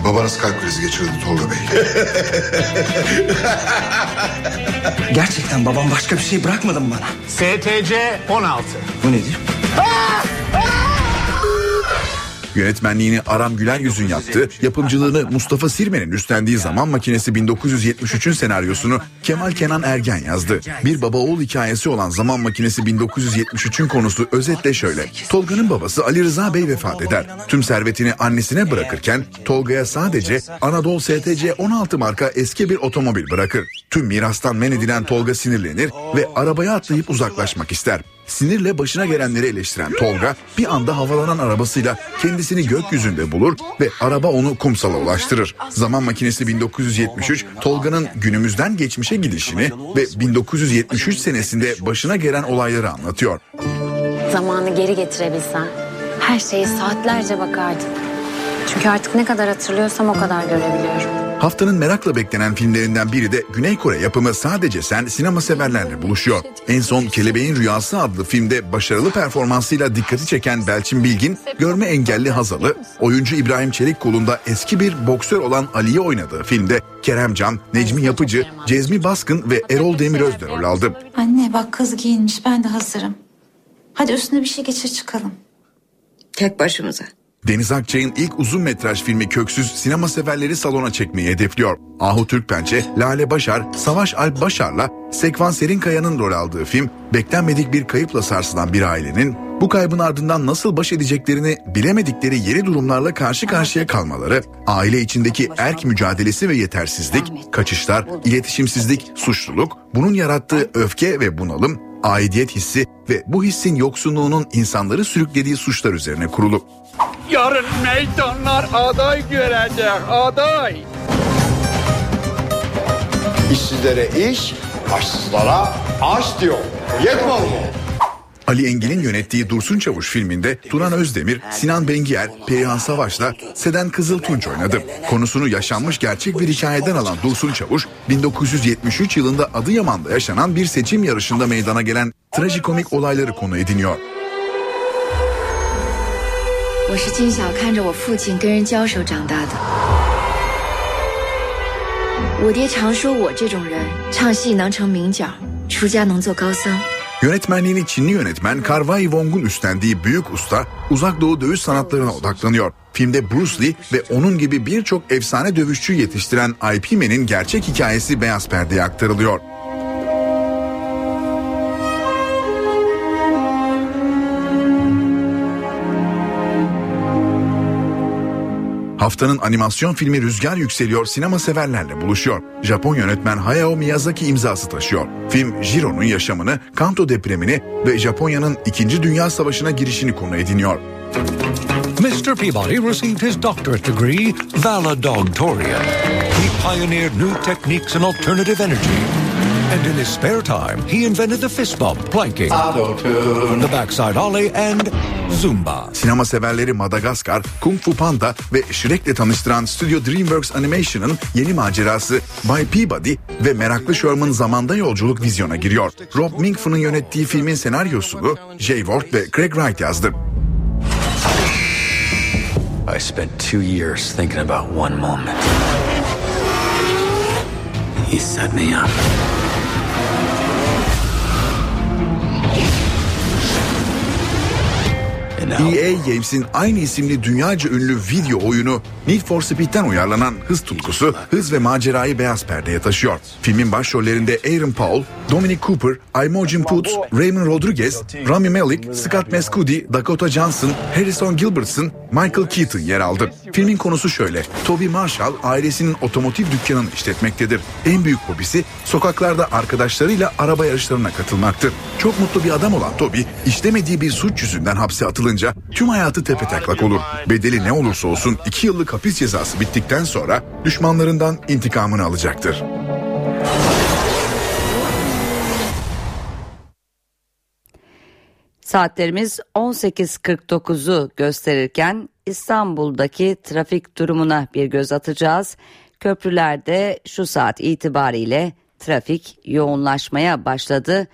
Speaker 27: Babanız kalp krizi geçirdi Tolga Bey. <laughs>
Speaker 28: Gerçekten babam başka bir şey bırakmadı mı bana?
Speaker 27: STC 16.
Speaker 28: Bu nedir?
Speaker 26: Yönetmenliğini Aram Güler Yüz'ün yaptığı, yapımcılığını Mustafa Sirmen'in üstlendiği Zaman Makinesi 1973'ün senaryosunu Kemal Kenan Ergen yazdı. Bir baba oğul hikayesi olan Zaman Makinesi 1973'ün konusu özetle şöyle. Tolga'nın babası Ali Rıza Bey vefat eder. Tüm servetini annesine bırakırken Tolga'ya sadece Anadolu STC 16 marka eski bir otomobil bırakır. Tüm mirastan men edilen Tolga sinirlenir ve arabaya atlayıp uzaklaşmak ister. Sinirle başına gelenleri eleştiren Tolga bir anda havalanan arabasıyla kendisini gökyüzünde bulur ve araba onu kumsala ulaştırır. Zaman makinesi 1973 Tolga'nın günümüzden geçmişe gidişini ve 1973 senesinde başına gelen olayları anlatıyor.
Speaker 29: Zamanı geri getirebilsen her şeye saatlerce bakardın.
Speaker 30: Çünkü artık ne kadar hatırlıyorsam o kadar görebiliyorum.
Speaker 26: Haftanın merakla beklenen filmlerinden biri de Güney Kore yapımı Sadece Sen sinema severlerle buluşuyor. En son Kelebeğin Rüyası adlı filmde başarılı performansıyla dikkati çeken Belçin Bilgin, görme engelli Hazal'ı, oyuncu İbrahim Çelik kolunda eski bir boksör olan Ali'yi oynadığı filmde Kerem Can, Necmi Yapıcı, Cezmi Baskın ve Erol Demiröz de rol aldı.
Speaker 31: Anne bak kız giyinmiş ben de hazırım. Hadi üstüne bir şey geçir çıkalım.
Speaker 32: Tek başımıza.
Speaker 26: Deniz Akçay'ın ilk uzun metraj filmi Köksüz sinema severleri salona çekmeyi hedefliyor. Ahu Türkpençe, Lale Başar, Savaş Alp Başar'la Sekvan Serinkaya'nın rol aldığı film beklenmedik bir kayıpla sarsılan bir ailenin bu kaybın ardından nasıl baş edeceklerini bilemedikleri yeni durumlarla karşı karşıya kalmaları, aile içindeki erk mücadelesi ve yetersizlik, kaçışlar, iletişimsizlik, suçluluk, bunun yarattığı öfke ve bunalım, aidiyet hissi ve bu hissin yoksunluğunun insanları sürüklediği suçlar üzerine kurulu.
Speaker 33: Yarın meydanlar aday görecek aday.
Speaker 34: İşsizlere iş, aşsızlara aş diyor. Yetmiyor mu?
Speaker 26: Ali Engin'in yönettiği Dursun Çavuş filminde Turan Özdemir, Sinan Bengier, Perihan Savaş'la Seden Kızıltunç oynadı. Konusunu yaşanmış gerçek bir hikayeden alan Dursun Çavuş, 1973 yılında Adıyaman'da yaşanan bir seçim yarışında meydana gelen trajikomik olayları konu ediniyor.
Speaker 30: 我是金小看着我父亲跟人交手长大的。我爹常说我这种人唱戏能成名角，出家能做高僧。
Speaker 26: Yönetmenliğini Çinli yönetmen Karvai Wong'un üstlendiği büyük usta uzak doğu dövüş sanatlarına odaklanıyor. Filmde Bruce Lee ve onun gibi birçok efsane dövüşçü yetiştiren IP Man'in gerçek hikayesi beyaz perdeye aktarılıyor. Haftanın animasyon filmi Rüzgar Yükseliyor sinema severlerle buluşuyor. Japon yönetmen Hayao Miyazaki imzası taşıyor. Film Jiro'nun yaşamını, Kanto depremini ve Japonya'nın 2. Dünya Savaşı'na girişini konu ediniyor.
Speaker 29: Mr. Peabody received his doctorate degree valedictorian. He pioneered new techniques in alternative energy. And in his spare time, he invented the fist bump, planking, the backside ollie, and Zumba.
Speaker 26: Sinema severleri Madagaskar, Kung Fu Panda ve Shrek'le tanıştıran Studio DreamWorks Animation'ın yeni macerası By Peabody ve meraklı Sherman zamanda yolculuk vizyona giriyor. Rob Minkoff'un yönettiği filmin senaryosunu Jay Ward ve Craig Wright yazdı.
Speaker 35: I spent two years thinking about one moment. He set me up.
Speaker 26: EA Games'in aynı isimli dünyaca ünlü video oyunu Need for Speed'den uyarlanan hız tutkusu hız ve macerayı beyaz perdeye taşıyor. Filmin başrollerinde Aaron Paul, Dominic Cooper, Imogen Poots, Raymond Rodriguez, Rami Malek, Scott Mescudi, Dakota Johnson, Harrison Gilbertson, Michael Keaton yer aldı. Filmin konusu şöyle. Toby Marshall ailesinin otomotiv dükkanını işletmektedir. En büyük hobisi sokaklarda arkadaşlarıyla araba yarışlarına katılmaktır. Çok mutlu bir adam olan Toby işlemediği bir suç yüzünden hapse atılınca tüm hayatı tepeteklak olur. Bedeli ne olursa olsun iki yıllık hapis cezası bittikten sonra düşmanlarından intikamını alacaktır.
Speaker 2: Saatlerimiz 18.49'u gösterirken İstanbul'daki trafik durumuna bir göz atacağız. Köprülerde şu saat itibariyle trafik yoğunlaşmaya başladı.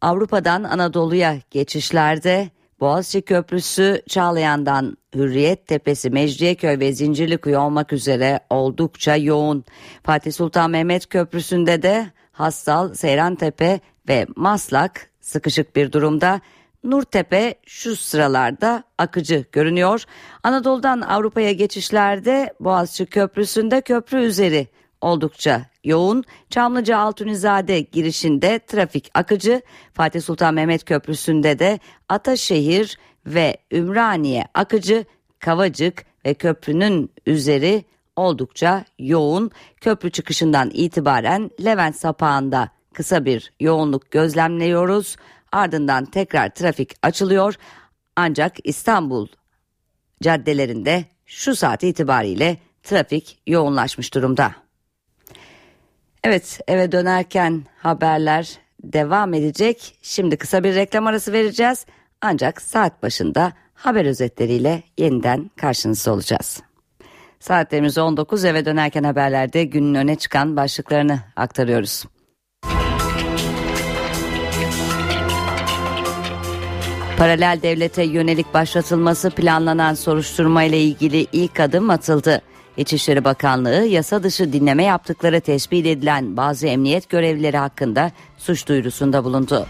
Speaker 2: Avrupa'dan Anadolu'ya geçişlerde Boğaziçi Köprüsü Çağlayan'dan Hürriyet Tepesi, Mecidiyeköy ve Zincirlikuyu olmak üzere oldukça yoğun. Fatih Sultan Mehmet Köprüsü'nde de Hassal, Seyrantepe ve Maslak sıkışık bir durumda. Nurtepe şu sıralarda akıcı görünüyor. Anadolu'dan Avrupa'ya geçişlerde Boğaziçi Köprüsü'nde köprü üzeri oldukça yoğun. Çamlıca Altunizade girişinde trafik akıcı. Fatih Sultan Mehmet Köprüsü'nde de Ataşehir ve Ümraniye akıcı. Kavacık ve köprünün üzeri oldukça yoğun. Köprü çıkışından itibaren Levent sapağında kısa bir yoğunluk gözlemliyoruz. Ardından tekrar trafik açılıyor. Ancak İstanbul caddelerinde şu saat itibariyle trafik yoğunlaşmış durumda. Evet eve dönerken haberler devam edecek. Şimdi kısa bir reklam arası vereceğiz. Ancak saat başında haber özetleriyle yeniden karşınızda olacağız. Saatlerimiz 19 eve dönerken haberlerde günün öne çıkan başlıklarını aktarıyoruz. Paralel devlete yönelik başlatılması planlanan soruşturma ile ilgili ilk adım atıldı. İçişleri Bakanlığı yasa dışı dinleme yaptıkları tespit edilen bazı emniyet görevlileri hakkında suç duyurusunda bulundu.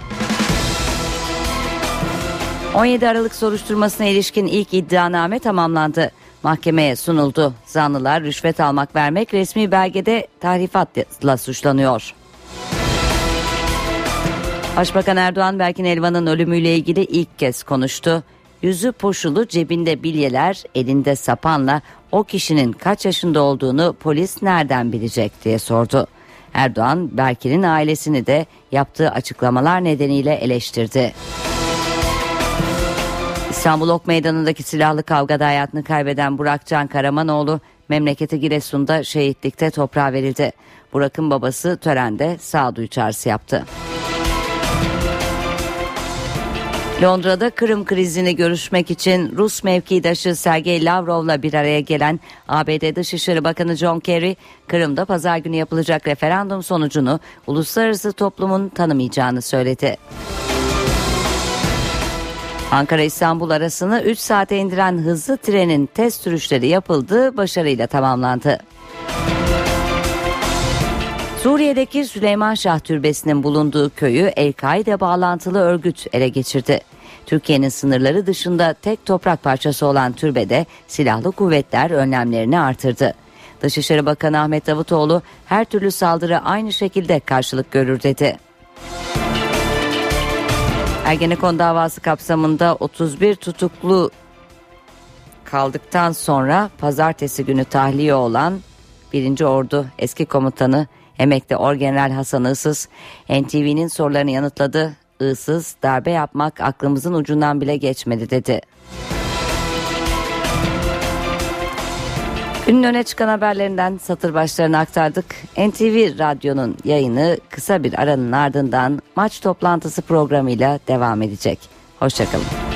Speaker 2: 17 Aralık soruşturmasına ilişkin ilk iddianame tamamlandı. Mahkemeye sunuldu. Zanlılar rüşvet almak vermek resmi belgede tahrifatla suçlanıyor. Başbakan Erdoğan Berkin Elvan'ın ölümüyle ilgili ilk kez konuştu. Yüzü poşulu cebinde bilyeler elinde sapanla o kişinin kaç yaşında olduğunu polis nereden bilecek diye sordu. Erdoğan Berkin'in ailesini de yaptığı açıklamalar nedeniyle eleştirdi. İstanbul Ok Meydanı'ndaki silahlı kavgada hayatını kaybeden Burak Can Karamanoğlu memleketi Giresun'da şehitlikte toprağa verildi. Burak'ın babası törende sağduyu çağrısı yaptı. Londra'da Kırım krizini görüşmek için Rus mevkidaşı Sergey Lavrov'la bir araya gelen ABD Dışişleri Bakanı John Kerry, Kırım'da pazar günü yapılacak referandum sonucunu uluslararası toplumun tanımayacağını söyledi. Ankara-İstanbul arasını 3 saate indiren hızlı trenin test sürüşleri yapıldı, başarıyla tamamlandı. Suriye'deki Süleyman Şah Türbesi'nin bulunduğu köyü El-Kaide bağlantılı örgüt ele geçirdi. Türkiye'nin sınırları dışında tek toprak parçası olan türbede silahlı kuvvetler önlemlerini artırdı. Dışişleri Bakanı Ahmet Davutoğlu her türlü saldırı aynı şekilde karşılık görür dedi. Ergenekon davası kapsamında 31 tutuklu kaldıktan sonra pazartesi günü tahliye olan 1. Ordu eski komutanı emekli Orgeneral Hasan Isız NTV'nin sorularını yanıtladı. Isız darbe yapmak aklımızın ucundan bile geçmedi dedi. Günün öne çıkan haberlerinden satır başlarını aktardık. NTV Radyo'nun yayını kısa bir aranın ardından maç toplantısı programıyla devam edecek. Hoşçakalın.